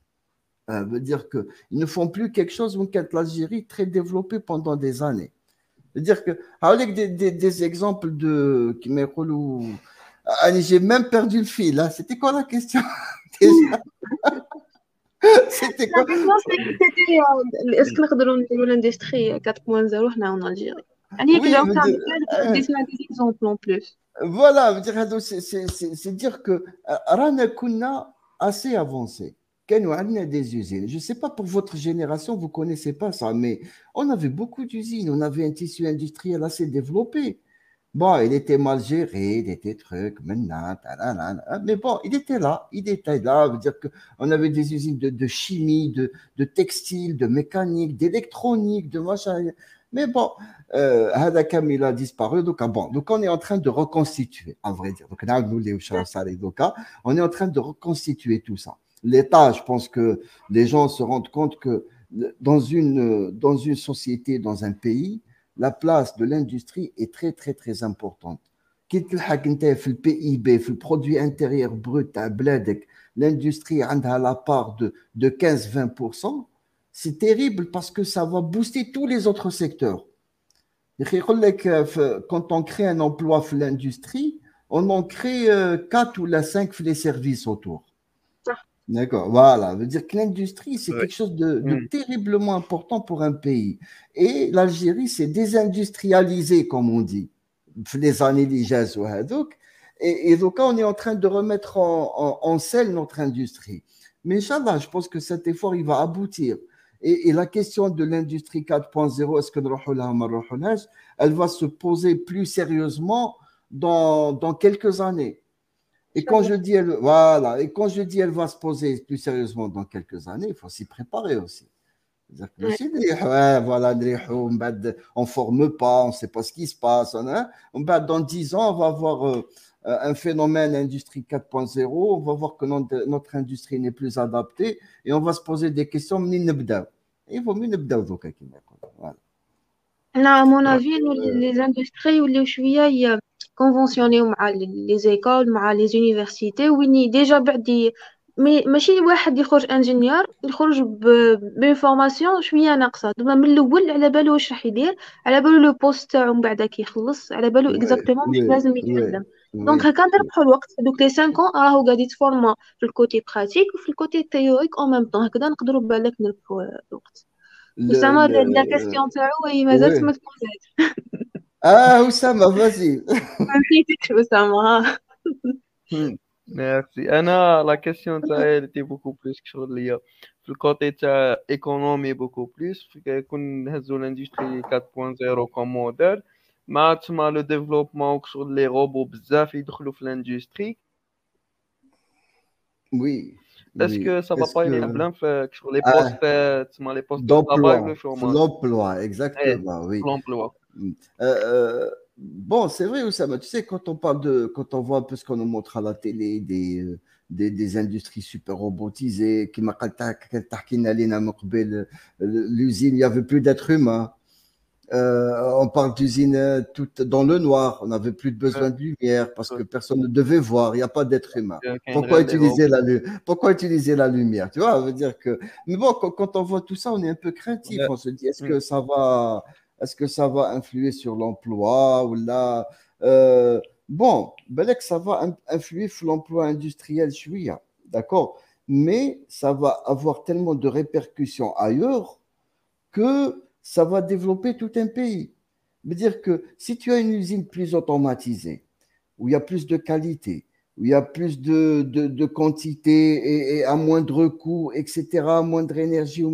euh, veut dire qu'ils ne font plus quelque chose qu'être l'Algérie très développée pendant des années. Veut dire que, avec des, des, exemples de qui ah, Allez, j'ai même perdu le fil. Hein. C'était quoi la question?
C'était quoi? C'était euh, est-ce que nous avons l'industrie 4.0 en Algérie?
Oui,
euh, des exemples en plus.
Voilà, c'est dire que euh, Rana Kuna assez avancé des usines. Je ne sais pas pour votre génération, vous ne connaissez pas ça, mais on avait beaucoup d'usines, on avait un tissu industriel assez développé. Bon, il était mal géré, il était truc, maintenant, mais bon, il était là, il était là. Veut dire qu'on avait des usines de, chimie, de, de, textile, de mécanique, d'électronique, de machin. Mais bon, euh, il a disparu. Donc, bon, donc on est en train de reconstituer, à vrai dire. Donc on est en train de reconstituer tout ça l'État. Je pense que les gens se rendent compte que dans une, dans une société, dans un pays, la place de l'industrie est très, très, très importante. Quitte le PIB, le produit intérieur brut à Bledek, l'industrie a la part de, de 15-20%, c'est terrible parce que ça va booster tous les autres secteurs. Quand on crée un emploi dans l'industrie, on en crée euh, 4 ou 5 les services autour. D'accord, voilà. Ça veut dire que l'industrie, c'est quelque chose de,
mm.
terriblement important pour un pays. Et l'Algérie s'est désindustrialisée, comme on dit, les années d'Ijaz ou Et, et donc on est en train de remettre en, en, en selle notre industrie. Mais Inch'Allah, je pense que cet effort, il va aboutir. Et, la question de l'industrie 4.0, est-ce que elle va se poser plus sérieusement dans quelques années? Et quand je dis, elle, voilà, et quand je dis, elle va se poser plus sérieusement dans quelques années, il faut s'y préparer aussi. On ne forme pas, on ne sait pas ce qui se passe. Hein, hein. Dans 10 ans, on va avoir euh, un phénomène industrie 4.0, on va voir que notre industrie n'est plus adaptée et on va se poser des questions. Il vaut mieux voilà.
Là, à mon avis, les industries où les chouïa, كونفونسيونيو مع لي زيكول مع لي زونيفرسيتي وين ديجا بعد مي ماشي واحد يخرج انجينيور يخرج بين فورماسيون شوية ناقصة. دابا من الأول على بالو واش راح يدير؟ على بالو لو بوست تاعو من بعد كي يخلص. على بالو اكزاكتومون واش لازم يتعلم دونك. هكا نربحو الوقت. دوك لي 5 ans راهو قاعد يتفورما في الكوتي براتيك وفي الكوتي تيوريك اون ميم طون هكذا نقدروا بالك نربحو الوقت. أسامة لا كاستيون تاعو هي مازالت. ما تبوزات
Ah, Oussama, vas-y.
Hmm. Merci. Anna, la question, de elle était beaucoup plus que sur. Le côté économie, beaucoup plus. L'industrie 4.0 comme modèle. Maintenant, le développement sur les robots, bzaf, ils l'industrie.
Oui. Est-ce que
ça va pas être
un
problème sur les postes, ah, les postes
d'emploi, l'emploi, exactement, oui. L'emploi. Euh, euh, bon, c'est vrai, Oussama, tu sais, quand on parle de, quand on voit un peu ce qu'on nous montre à la télé, des, euh, industries super robotisées, qui m'a l'usine, il n'y avait plus d'êtres humains. On parle d'usine toute dans le noir, on n'avait plus besoin de lumière parce que personne ne devait voir, il n'y a pas d'être humain. Pourquoi utiliser, la, pourquoi utiliser la lumière Tu vois, veut dire que. Mais bon, quand, on voit tout ça, on est un peu craintif, on se dit est-ce que ça va est-ce que ça va influer sur l'emploi ou là, euh, bon, ça va in- influer sur l'emploi industriel, d'accord, mais ça va avoir tellement de répercussions ailleurs que ça va développer tout un pays. C'est-à-dire que si tu as une usine plus automatisée, où il y a plus de qualité, où il y a plus de, quantité et, à moindre coût, etc., moindre énergie ou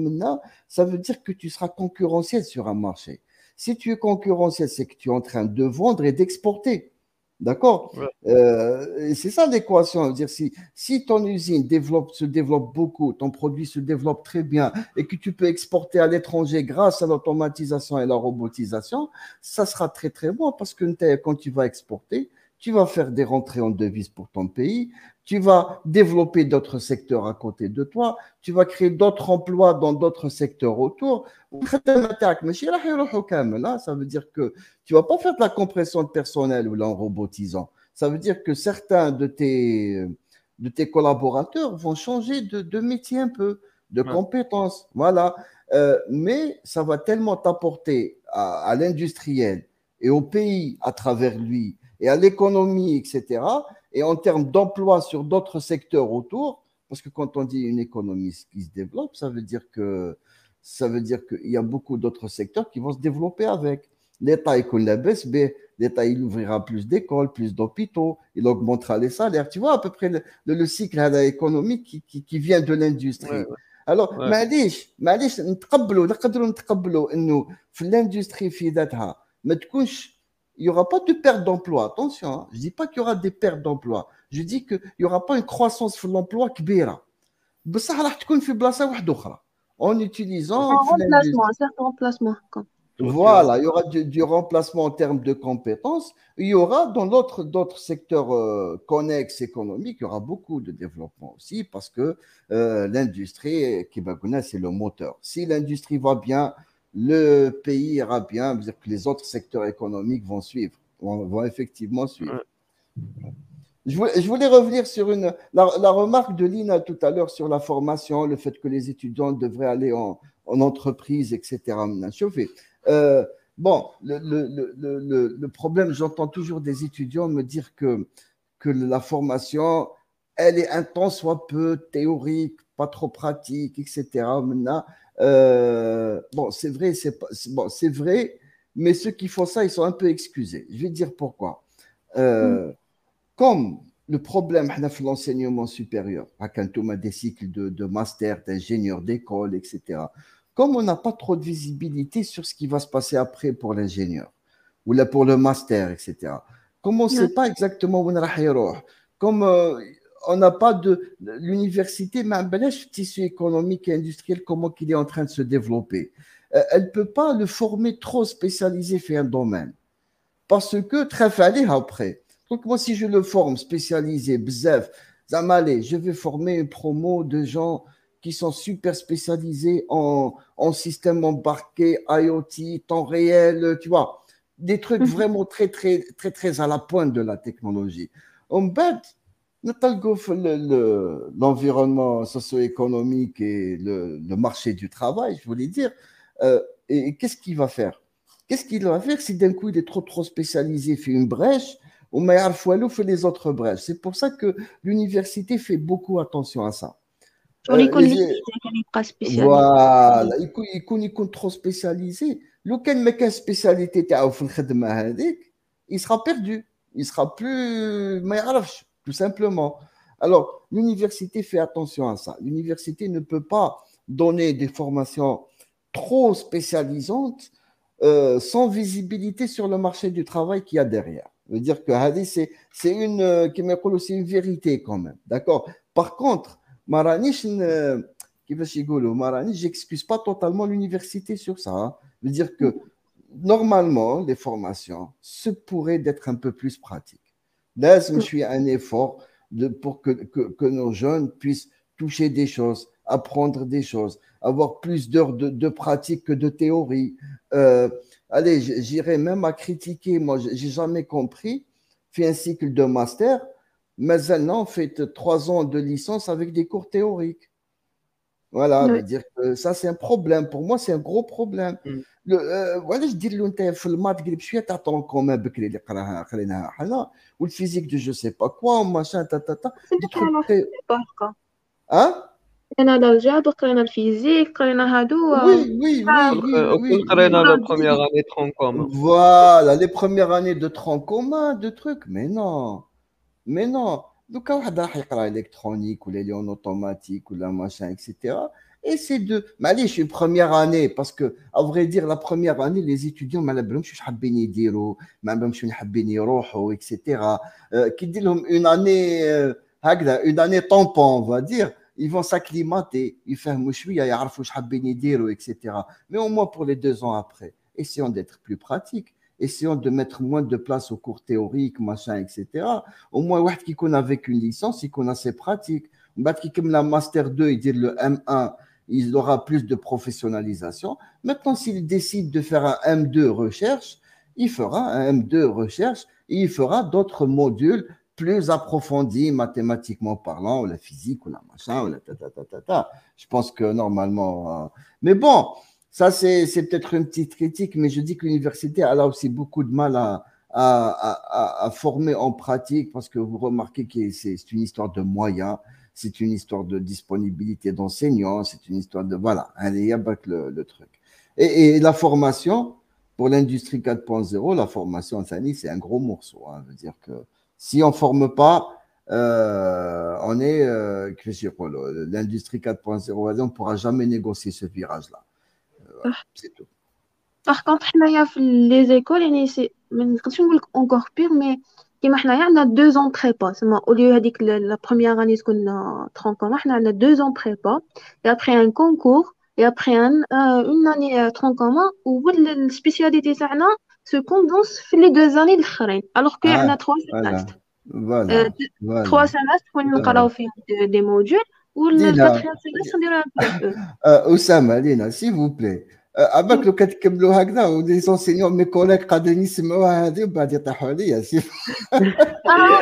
ça veut dire que tu seras concurrentiel sur un marché. Si tu es concurrentiel, c'est que tu es en train de vendre et d'exporter. D'accord?
Ouais.
Euh, C'est ça l'équation. C'est-à-dire, si, si ton usine développe, se développe beaucoup, ton produit se développe très bien et que tu peux exporter à l'étranger grâce à l'automatisation et la robotisation, ça sera très très bon parce que quand tu vas exporter, tu vas faire des rentrées en devises pour ton pays, tu vas développer d'autres secteurs à côté de toi, tu vas créer d'autres emplois dans d'autres secteurs autour. Ça veut dire que tu vas pas faire de la compression de personnel ou en robotisant. Ça veut dire que certains de tes, de tes collaborateurs vont changer de, métier un peu, de compétences. Voilà. Euh, mais ça va tellement t'apporter à l'industriel et au pays à travers lui et à l'économie, etc et en termes d'emploi sur d'autres secteurs autour, parce que quand on dit une économie qui se développe, ça veut dire que ça veut dire qu'il y a beaucoup d'autres secteurs qui vont se développer avec. L'État, il baisse, l'État, il ouvrira plus d'écoles, plus d'hôpitaux, il augmentera les salaires. Tu vois à peu près le, cycle économique qui, qui, qui, vient de l'industrie. Alors, معليش معليش نتقبلوا نقدروا نتقبلوا انه في الاندستري في ذاتها ما تكونش il n'y aura pas de perte d'emploi. Attention, hein. je ne dis pas qu'il y aura des pertes d'emploi. Je dis qu'il n'y aura pas une croissance de l'emploi kbira. En utilisant.
Un remplacement, un certain remplacement.
Voilà, il y aura du, remplacement en termes de compétences. Il y aura dans d'autres secteurs euh, connexes économiques, il y aura beaucoup de développement aussi parce que euh, l'industrie, c'est le moteur. Si l'industrie va bien, le pays ira bien, dire que les autres secteurs économiques vont suivre, vont, effectivement suivre. Je voulais, revenir sur une, la, remarque de Lina tout à l'heure sur la formation, le fait que les étudiants devraient aller en, entreprise, etc. Euh, bon, le, le, le problème, j'entends toujours des étudiants me dire que, que la formation, elle est un temps soit peu théorique, pas trop pratique, etc. Maintenant, euh, bon, c'est vrai, c'est bon, c'est vrai, mais ceux qui font ça, ils sont un peu excusés. Je vais dire pourquoi. Euh, mm. Comme le problème de l'enseignement supérieur, quand on a des cycles de, de master, d'ingénieur d'école, etc. Comme on n'a pas trop de visibilité sur ce qui va se passer après pour l'ingénieur ou là pour le master, etc. Comme on ne sait pas exactement où on va comme euh, on n'a pas de l'université, mais un tissu économique et industriel, comment il est en train de se développer. Euh, elle ne peut pas le former trop spécialisé fait un domaine. Parce que très fallait après. Donc, moi, si je le forme spécialisé, bzef, Zamale, je vais former une promo de gens qui sont super spécialisés en, en système embarqué, IoT, temps réel, tu vois, des trucs mhm. vraiment très, très, très, très à la pointe de la technologie. En bête, l'environnement socio-économique et le, marché du travail, je voulais dire. Euh, et, qu'est-ce qu'il va faire? Qu'est-ce qu'il va faire si d'un coup il est trop trop spécialisé, fait une brèche, ou Foualou fait les autres brèches? C'est pour ça que l'université fait beaucoup attention à ça.
Euh, il
voilà, il est trop spécialisé. Lequel met qu'une spécialité il sera perdu. Il sera plus tout simplement. Alors, l'université fait attention à ça. L'université ne peut pas donner des formations trop spécialisantes euh, sans visibilité sur le marché du travail qu'il y a derrière. Ça veut dire que c'est une, euh, une vérité quand même. D'accord? Par contre, Maranish, euh, j'excuse pas totalement l'université sur ça. Hein. Ça veut dire que normalement, les formations se pourraient d'être un peu plus pratiques. Là, je suis un effort de, pour que, que, nos jeunes puissent toucher des choses, apprendre des choses, avoir plus d'heures de, de, pratique que de théorie. Euh, allez, j'irai même à critiquer. Moi, j'ai jamais compris. Fait un cycle de master, mais maintenant, fait trois ans de licence avec des cours théoriques. Voilà, oui. dire que ça, c'est un problème. Pour moi, c'est un gros problème. Mm. وعلاش دير له انت في المات قريب شويه تاع طون كومان بكري اللي قراها قريناها حنا والفيزيك دو جو سي با كوا وماشان تا تا تا ها
قرينا الالجبر قرينا الفيزيك قرينا هادو
وي وي وي
قرينا لا بروميير اني ترون كومان
فوالا لي بروميير اني دو ترون كومان دو تروك مي نو مي نو دوكا Donc, électronique ou les lions automatiques ou la machin, etc. Et c'est de. Mais je suis première année parce que, à vrai dire, la première année, les étudiants, je suis etc. Qui disent une année, euh, une année tampon, on va dire. Ils vont s'acclimater, ils ferment chouïa, ils etc. Mais au moins pour les deux ans après. Essayons d'être plus pratiques essayons de mettre moins de place aux cours théoriques, machin, etc. Au moins, ouais, qui connaît avec une licence, il connaît ses pratiques. Qui comme la Master 2, il dit le M1, il aura plus de professionnalisation. Maintenant, s'il décide de faire un M2 recherche, il fera un M2 recherche et il fera d'autres modules plus approfondis mathématiquement parlant, ou la physique, ou la machin, ou la ta ta ta ta ta. Je pense que normalement. Euh, mais bon, ça c'est peut-être une petite critique, mais je dis que l'université a là aussi beaucoup de mal à, former en pratique parce que vous remarquez que c'est une histoire de moyens c'est une histoire de disponibilité d'enseignants, c'est une histoire de. Voilà, allez, le, le truc. Et, la formation, pour l'industrie 4.0, la formation, c'est un gros morceau. Hein. Je veux dire que si on ne forme pas, euh, on est. Euh, l'industrie 4.0, on ne pourra jamais négocier ce virage-là. Euh, c'est tout.
Par contre, les écoles, c'est encore pire, mais كيما حنايا عندنا دو زون بريبا سما اوليو هذيك لا بروميير اني تكون ترون كوم حنا عندنا دو زون بريبا اي ابخي ان كونكور اي ابخي ان اون اني ترون كومون والسبيسياليتي تاعنا سو كوندونس في لي دو زاني الاخرين الوغ كو عندنا تخوا سيمستر
فوالا
تخوا سيمستر وين نقراو فيه دي موديول والكاتريام سيمستر نديرو ان
بي اسامه لينا سي فو بلاي اباك لو كتكملوا هكذا ولي زونسينيون مي كوليك قادرين يسمعوها هذه وبعد يطيحوا عليا سي
اه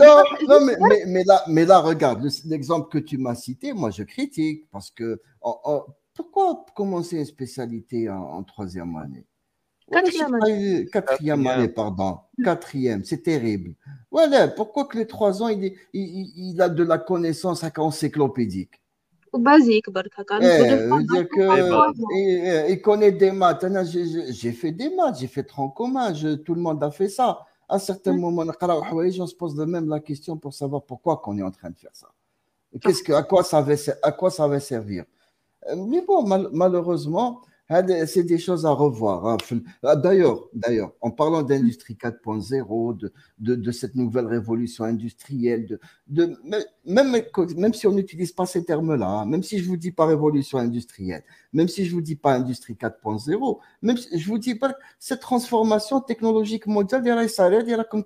non, non mais, mais, mais, là, mais là, regarde, l'exemple que tu m'as cité, moi je critique parce que oh, oh, pourquoi commencer une spécialité en, en troisième année
Quatrième année.
Quatrième année, pardon. Quatrième, c'est terrible. Voilà, pourquoi que les trois ans, il, a de la connaissance encyclopédique?
Au
basique, eh, Il connaît des maths. Hein, j'ai fait des maths, j'ai fait tronc commun, tout le monde a fait ça. À certains moments, on ah, se pose de même la question pour savoir pourquoi qu'on est en train de faire ça. Qu'est-ce que, à, quoi ça va, à quoi ça servir? Euh, mais bon, malheureusement, c'est des choses à revoir. Hein. Ah, d'ailleurs, d'ailleurs, en parlant d'industrie 4.0, de, de, de, cette nouvelle révolution industrielle, de, de, même, même si on n'utilise pas ces termes-là, hein, même si je vous dis pas révolution industrielle, même si je vous dis pas industrie 4.0, même si je vous dis pas cette transformation technologique mondiale, il y a comme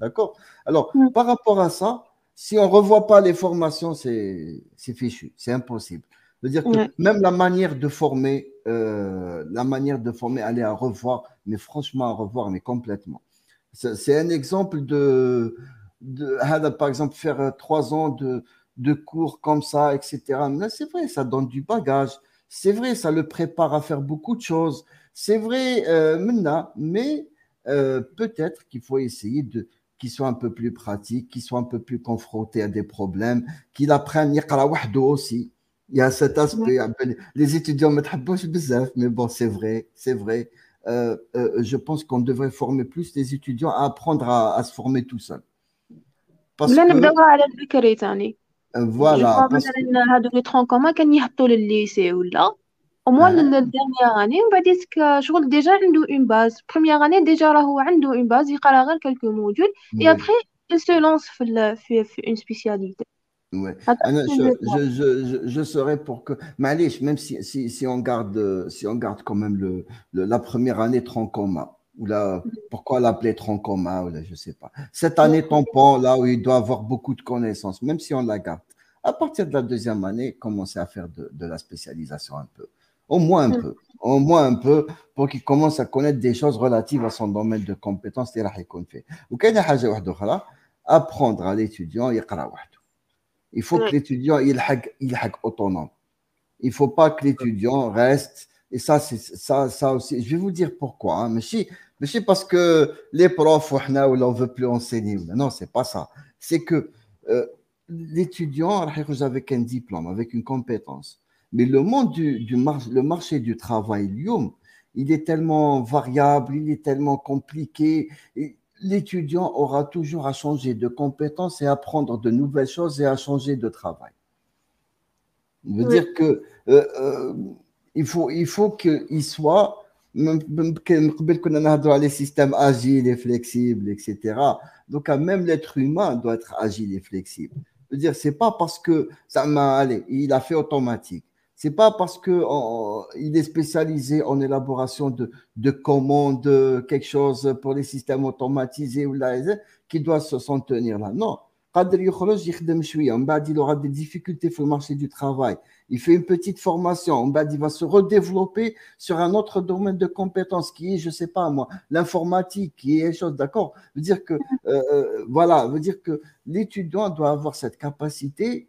D'accord? Alors, mm. par rapport à ça, si on revoit pas les formations, c'est fichu, c'est impossible cest dire que même la manière de former, euh, la manière de former, aller à revoir, mais franchement à revoir, mais complètement. C'est un exemple de, de, par exemple, faire euh, trois ans de, de cours comme ça, etc. C'est vrai, ça donne du bagage. C'est vrai, ça le prépare à faire beaucoup de choses. C'est vrai, euh, maintenant, mais euh, peut-être qu'il faut essayer de qu'il soit un peu plus pratique, qu'il soit un peu plus confronté à des problèmes, qu'il apprenne à aussi. Il y a cet aspect. Ouais. Les étudiants me mais bon, c'est vrai, c'est vrai. Euh, euh, je pense qu'on devrait former plus les étudiants à apprendre à, à se former tout seul.
Parce que... Euh,
voilà.
Parce que... Au moins, la dernière année, on va dire que déjà, il a une base. Première année, déjà, il a une base, il a quelques modules, et après, il se lance dans une spécialité.
Ouais. Ah, je, je, je, je, serais pour que. Malish, même si, si, si, on garde, si on garde quand même le, le la première année tronc commun, ou là, pourquoi l'appeler tronc commun, ou là, je sais pas. Cette année tampon, là où il doit avoir beaucoup de connaissances, même si on la garde. À partir de la deuxième année, commencer à faire de, de la spécialisation un peu. Au moins un peu. Au moins un peu pour qu'il commence à connaître des choses relatives à son domaine de compétences. Ou apprendre à l'étudiant, il il faut que l'étudiant il est autonome. Il ne faut pas que l'étudiant reste. Et ça, c'est ça, ça aussi. Je vais vous dire pourquoi. Hein. Mais si, mais si parce que les profs, on ne veut plus enseigner. Non, c'est pas ça. C'est que euh, l'étudiant avec un diplôme, avec une compétence. Mais le monde du, du le marché du travail, il est tellement variable, il est tellement compliqué. Et l'étudiant aura toujours à changer de compétences et à apprendre de nouvelles choses et à changer de travail. Je veux dire que euh, euh, il faut, il faut qu'il soit, même les systèmes agiles et flexibles, etc. Donc, même l'être humain doit être agile et flexible. Je veux dire, c'est pas parce que ça m'a allé, il a fait automatique. C'est pas parce qu'il est spécialisé en élaboration de, de commandes, quelque chose pour les systèmes automatisés ou là, qu'il doit s'en tenir là. Non. il aura des difficultés sur le marché du travail. Il fait une petite formation. Il va se redévelopper sur un autre domaine de compétences qui est, je sais pas moi, l'informatique, qui est chose, d'accord? Veut dire que, euh, euh, voilà, veut dire que l'étudiant doit avoir cette capacité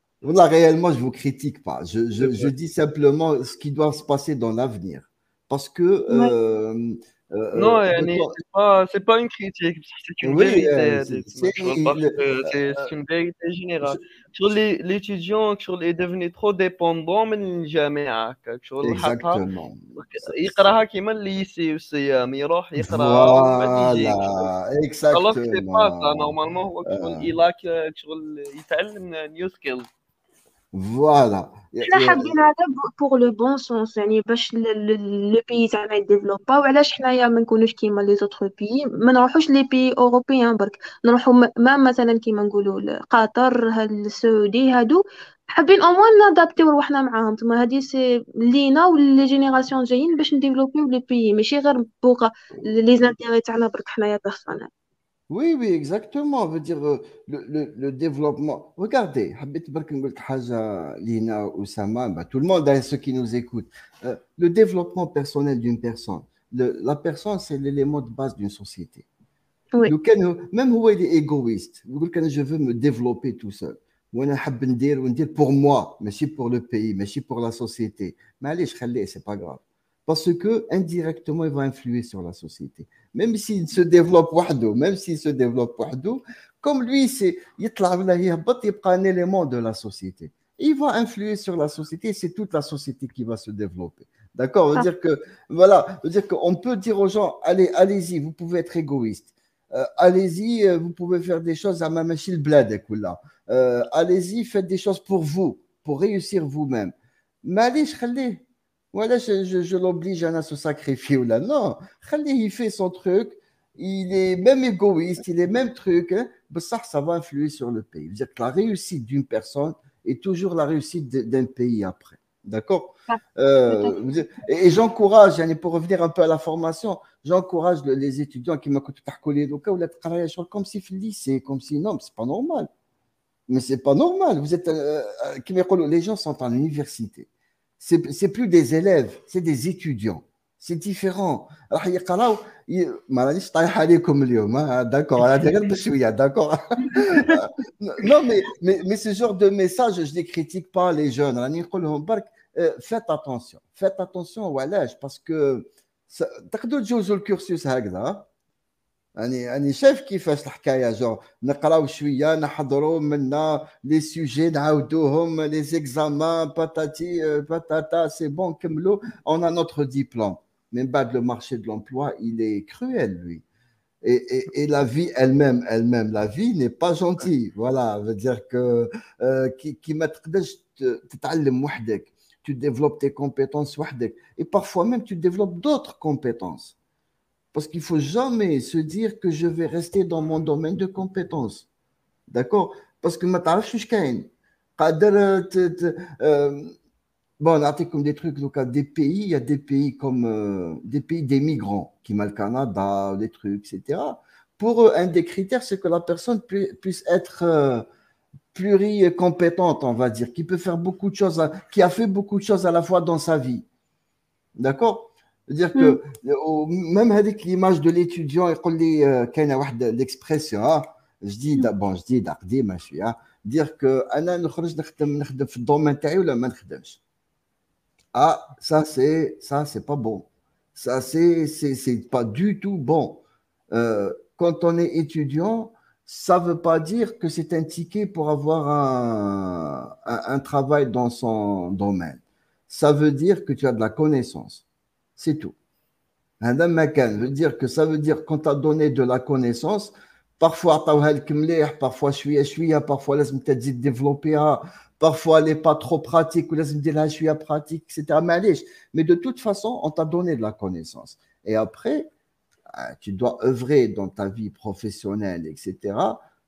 Voilà, réellement, je ne vous critique pas. Je, je, dis simplement ce qui doit se passer dans l'avenir. Parce que. Euh,
euh, non, euh, c'est pas, pas, une critique, c'est une, oui, une, vérité générale. Sur l'étudiant, il devenu trop dépendant, mais il jamais
Exactement.
Il a comme le lycée
aussi, il
Voilà, exactement. Alors que c'est pas ça, normalement, euh. il a new skills.
فوالا
حنا حابين هذا بوغ لو بون سونس يعني باش لو بيي تاعنا يديفلوبا وعلاش حنايا ما نكونوش كيما لي زوتر بيي ما نروحوش لي بيي أوروبيان برك. نروحو ما مثلا كيما نقولوا قطر السعودي هادو. حابين أو موان نادابتيو روحنا معاهم. تما هادي سي لينا ولي جينيراسيون جايين باش نديفلوبيو لي بيي ماشي غير بوغ لي زانتيغي تاعنا برك حنايا بيرسونيل
Oui, oui, exactement. Veut dire euh, le, le, le développement. Regardez, Lina, Oussama, bah, tout le monde, hein, ceux qui nous écoutent. Euh, le développement personnel d'une personne. Le, la personne, c'est l'élément de base d'une société.
Oui.
Même où il est égoïste, je veux me développer tout seul. Pour moi, mais si pour le pays, mais si pour la société. Mais allez, je c'est pas grave parce que indirectement, il va influer sur la société. Même s'il se développe wahdo, même s'il se développe wahdo, comme lui, c'est un élément de la société. Il va influer sur la société, c'est toute la société qui va se développer. D'accord? Veut dire que voilà, veut dire qu'on peut dire aux gens allez, allez-y, vous pouvez être égoïste. Euh, allez-y, euh, vous pouvez faire des choses à ma machine bled euh, allez-y, faites des choses pour vous, pour réussir vous-même. Mais allez, je voilà, je, je, je l'oblige à se sacrifier ou là. Non, il fait son truc, il est même égoïste, il est même truc, hein, ça, ça va influer sur le pays. C'est-à-dire que la réussite d'une personne est toujours la réussite d'un pays après. D'accord? Ah, euh, Et, et j'encourage, pour revenir un peu à la formation, j'encourage les étudiants qui m'écoutent comme si le lycée, comme si non, c'est pas normal. Mais c'est pas normal. Vous êtes, euh, euh les gens sont en université c'est plus des élèves, c'est des étudiants. C'est différent. d'accord d'accord non mais, mais mais ce genre de message je ne critique pas les jeunes euh, faites attention faites attention parce que تقدروا تجوزوا الكورسوس هكذا راني راني شايف كيفاش الحكايه جو نقراو شويه نحضروا منا لي سوجي نعاودوهم لي زيكزامان باتاتي باتاتا سي بون كملوا اون ا نوتر ديبلوم من بعد لو مارشي دو لومبلوا il est cruel lui et, et, et la vie elle-même elle-même la vie n'est pas gentille voilà veut dire que qui qui ما تقدرش تتعلم وحدك tu développes tes compétences وحدك et parfois même tu développes d'autres compétences parce qu'il ne faut jamais se dire que je vais rester dans mon domaine de compétences. D'accord? Parce que je suis Bon, on comme des trucs, donc, des pays, il y a des pays comme euh, des pays des migrants, qui mal le Canada, des trucs, etc. Pour eux, un des critères, c'est que la personne puisse être euh, pluricompétente, on va dire, qui peut faire beaucoup de choses, qui a fait beaucoup de choses à la fois dans sa vie. D'accord? C'est-à-dire hmm. que euh, même avec l'image de l'étudiant, euh, il y a l'expression, je dis, hmm. bon, je dis, je suis, hein, dire que Ah, ça, c'est, ça, c'est pas bon. Ça, c'est, c'est, pas du tout bon. Euh, quand on est étudiant, ça ne veut pas dire que c'est un ticket pour avoir un, un travail dans son domaine. Ça veut dire que tu as de la connaissance C'est tout. Un makan veut dire que ça veut dire quand tu as donné de la connaissance, parfois parfois شويه شويه parfois لازم تزيد développer parfois elle n'est pas trop pratique ou لازم ديرها شويه pratique etc mais de toute façon on t'a donné de la connaissance et après euh, tu dois œuvrer dans ta vie professionnelle etc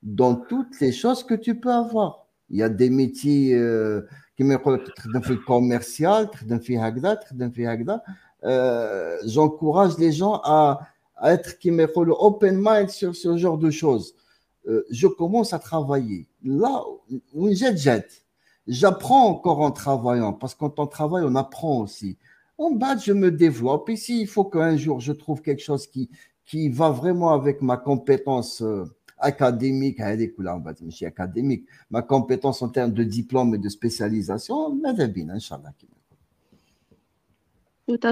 dans toutes les choses que tu peux avoir il y a des métiers euh, كما يقول لك تخدم في الكوميرسيال تخدم في هكذا تخدم في هكذا j'encourage les gens à, être qui me open mind sur ce genre de choses. Euh, je commence à travailler. Là, jet jet. J'apprends encore en travaillant parce qu'en on travaille, on apprend aussi. En bas, je me développe. Ici, il faut qu'un jour je trouve quelque chose qui, qui va vraiment avec ma compétence euh, académique, académique, ma compétence en termes de diplôme et de spécialisation, bien, Inch'Allah.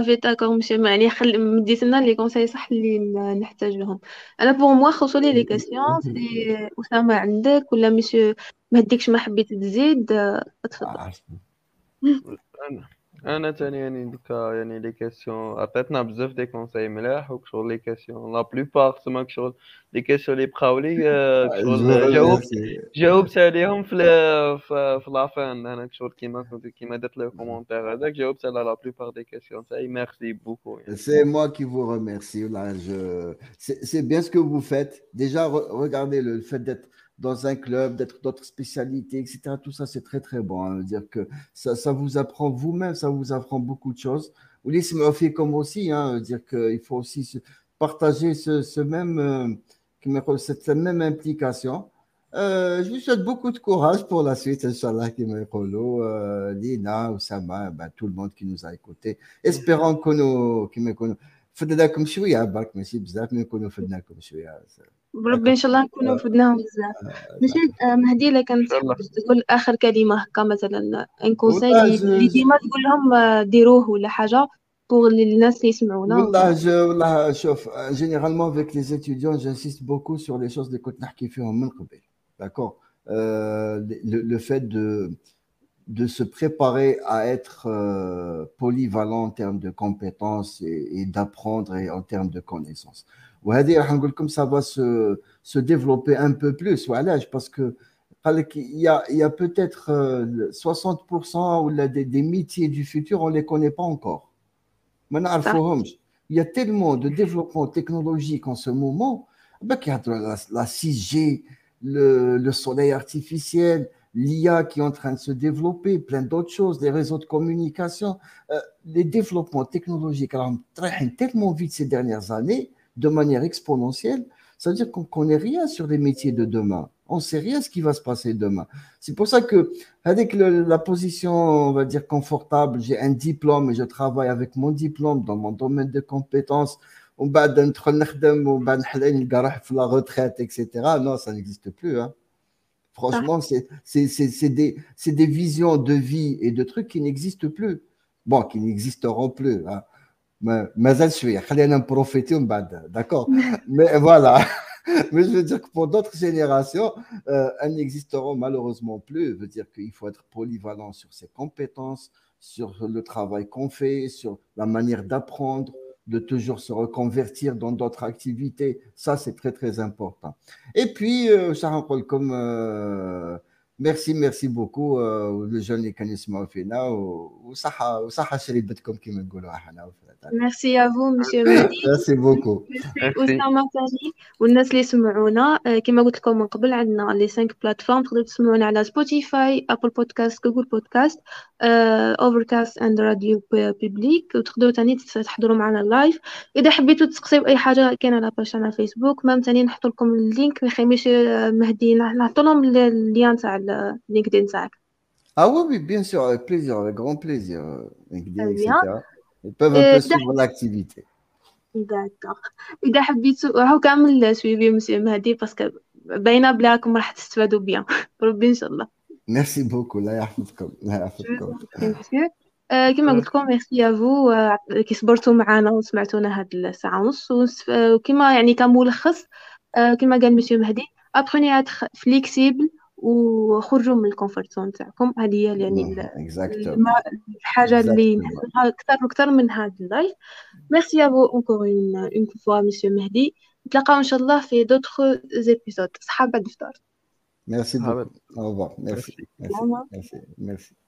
Fait d'accord monsieur يعني خل مديت لنا لي كونساي صح اللي نحتاجوهم أنا بور موا خلصوا لي لي كاسيون سي أسامة عندك ولا مسيو ما هديكش ما حبيت تزيد؟ اتفضل.
انا انا تاني يعني دوكا يعني لي كيسيون عطيتنا بزاف دي كونساي ملاح وكشغل لي كيسيون لا بلوبار تسمى كشغل لي كيسيون اللي بقاو لي كشغل جاوبت جاوبت عليهم في في لافان انا كشغل كيما كنت كيما درت لو كومونتير هذاك جاوبت على لا بلوبار دي كيسيون تاعي ميرسي بوكو
C'est moi qui vous remercie. Là, je... C'est bien ce que vous faites. Déjà, regardez le fait d'être dans un club, d'être d'autres spécialités, etc. Tout ça, c'est très, très bon. Hein. dire que ça, ça vous apprend vous-même, ça vous apprend beaucoup de choses. Ulysse me fait comme aussi, hein, dire qu'il faut aussi partager ce, ce même, euh, cette même implication. Euh, je vous souhaite beaucoup de courage pour la suite, Inch'Allah, qui me euh, Lina, Oussama, ben, tout le monde qui nous a écoutés. Espérons que nous, qui me فدناكم شويه برك ماشي بزاف mais نكونوا فدناكم شويه
بربي ان شاء الله نكونوا فدناهم بزاف ماشي مهدي الا كانت تقول اخر كلمه هكا مثلا ان كونساي اللي ديما تقول لهم ديروه ولا حاجه pour الناس اللي يسمعونا
والله جو والله شوف généralement avec les étudiants j'insiste beaucoup sur les choses اللي كنت نحكي فيهم من قبل d'accord euh, le, le fait de de se préparer à être euh, polyvalent en termes de compétences et, et d'apprendre et en termes de connaissances. comme ça va se, se développer un peu plus. Voilà, parce que il y a, il y a peut-être euh, 60% ou des, des, métiers du futur, on ne les connaît pas encore. Maintenant, il y a tellement de développement technologique en ce moment, ben, il y a la, la 6G, le, le soleil artificiel, l'IA qui est en train de se développer, plein d'autres choses, les réseaux de communication, euh, les développements technologiques alors, tellement vite ces dernières années, de manière exponentielle, ça veut dire qu'on ne connaît rien sur les métiers de demain. On ne sait rien ce qui va se passer demain. C'est pour ça que, avec le, la position, on va dire, confortable, j'ai un diplôme et je travaille avec mon diplôme dans mon domaine de compétences, on va la retraite, etc. Non, ça n'existe plus. Hein. Franchement, c'est des, des, visions de vie et de trucs qui n'existent plus. Bon, qui n'existeront plus. Hein. Mais, mais je suis prophétie, d'accord Mais voilà. Mais je veux dire que pour d'autres générations, euh, elles n'existeront malheureusement plus. Je veux dire qu'il faut être polyvalent sur ses compétences, sur le travail qu'on fait, sur la manière d'apprendre, de toujours se reconvertir dans d'autres activités. Ça, c'est très, très important. Et puis, euh, comme euh, merci, merci beaucoup euh, le jeune اللي كانوا يسمعوا فينا وصحة وصحة شريبتكم كما نقولوا إحنا
ميرسي ا فو مسيو مهدي
ميرسي بوكو
اسامه ثاني والناس اللي يسمعونا كما قلت لكم من قبل عندنا لي 5 بلاتفورم تقدروا تسمعونا على سبوتيفاي ابل بودكاست جوجل بودكاست اوفركاست اند راديو بيبليك وتقدروا ثاني تحضروا معنا اللايف اذا حبيتوا تسقسيو اي حاجة كاين على باش على فيسبوك مام ثاني نحط لكم اللينك ما يخيمش مهدي نحط لهم اللين تاع اللينكدين تاعك
Ah oui, oui, bien sûr, avec plaisir, avec grand plaisir. LinkedIn, etc. Ils peuvent un peu suivre l'activité.
داكوغ إذا حبيتو راهو كامل سويفي مسيو مهدي باسكو باينه بلي راكم راح تستفادوا بيان. ربي إن شاء الله.
ميرسي بوكو الله يحفظكم الله يحفظكم.
كما قلت لكم ميرسي افو كي صبرتوا معنا وسمعتونا هاد الساعة ونص. وكما يعني كملخص كما قال مسيو مهدي ابخوني اتر فليكسيبل وخرجوا من الكومفورت زون تاعكم. هذه هي يعني الم- الحاجة اللي نحسها أكثر وأكثر من هذا اللايف. ميرسي ابو اونكور اون فوا مسيو مهدي نتلاقاو إن شاء الله في دوطخ زيبيزود صحاب بعد الفطار
Merci
Ah ouais.
beaucoup. Au revoir.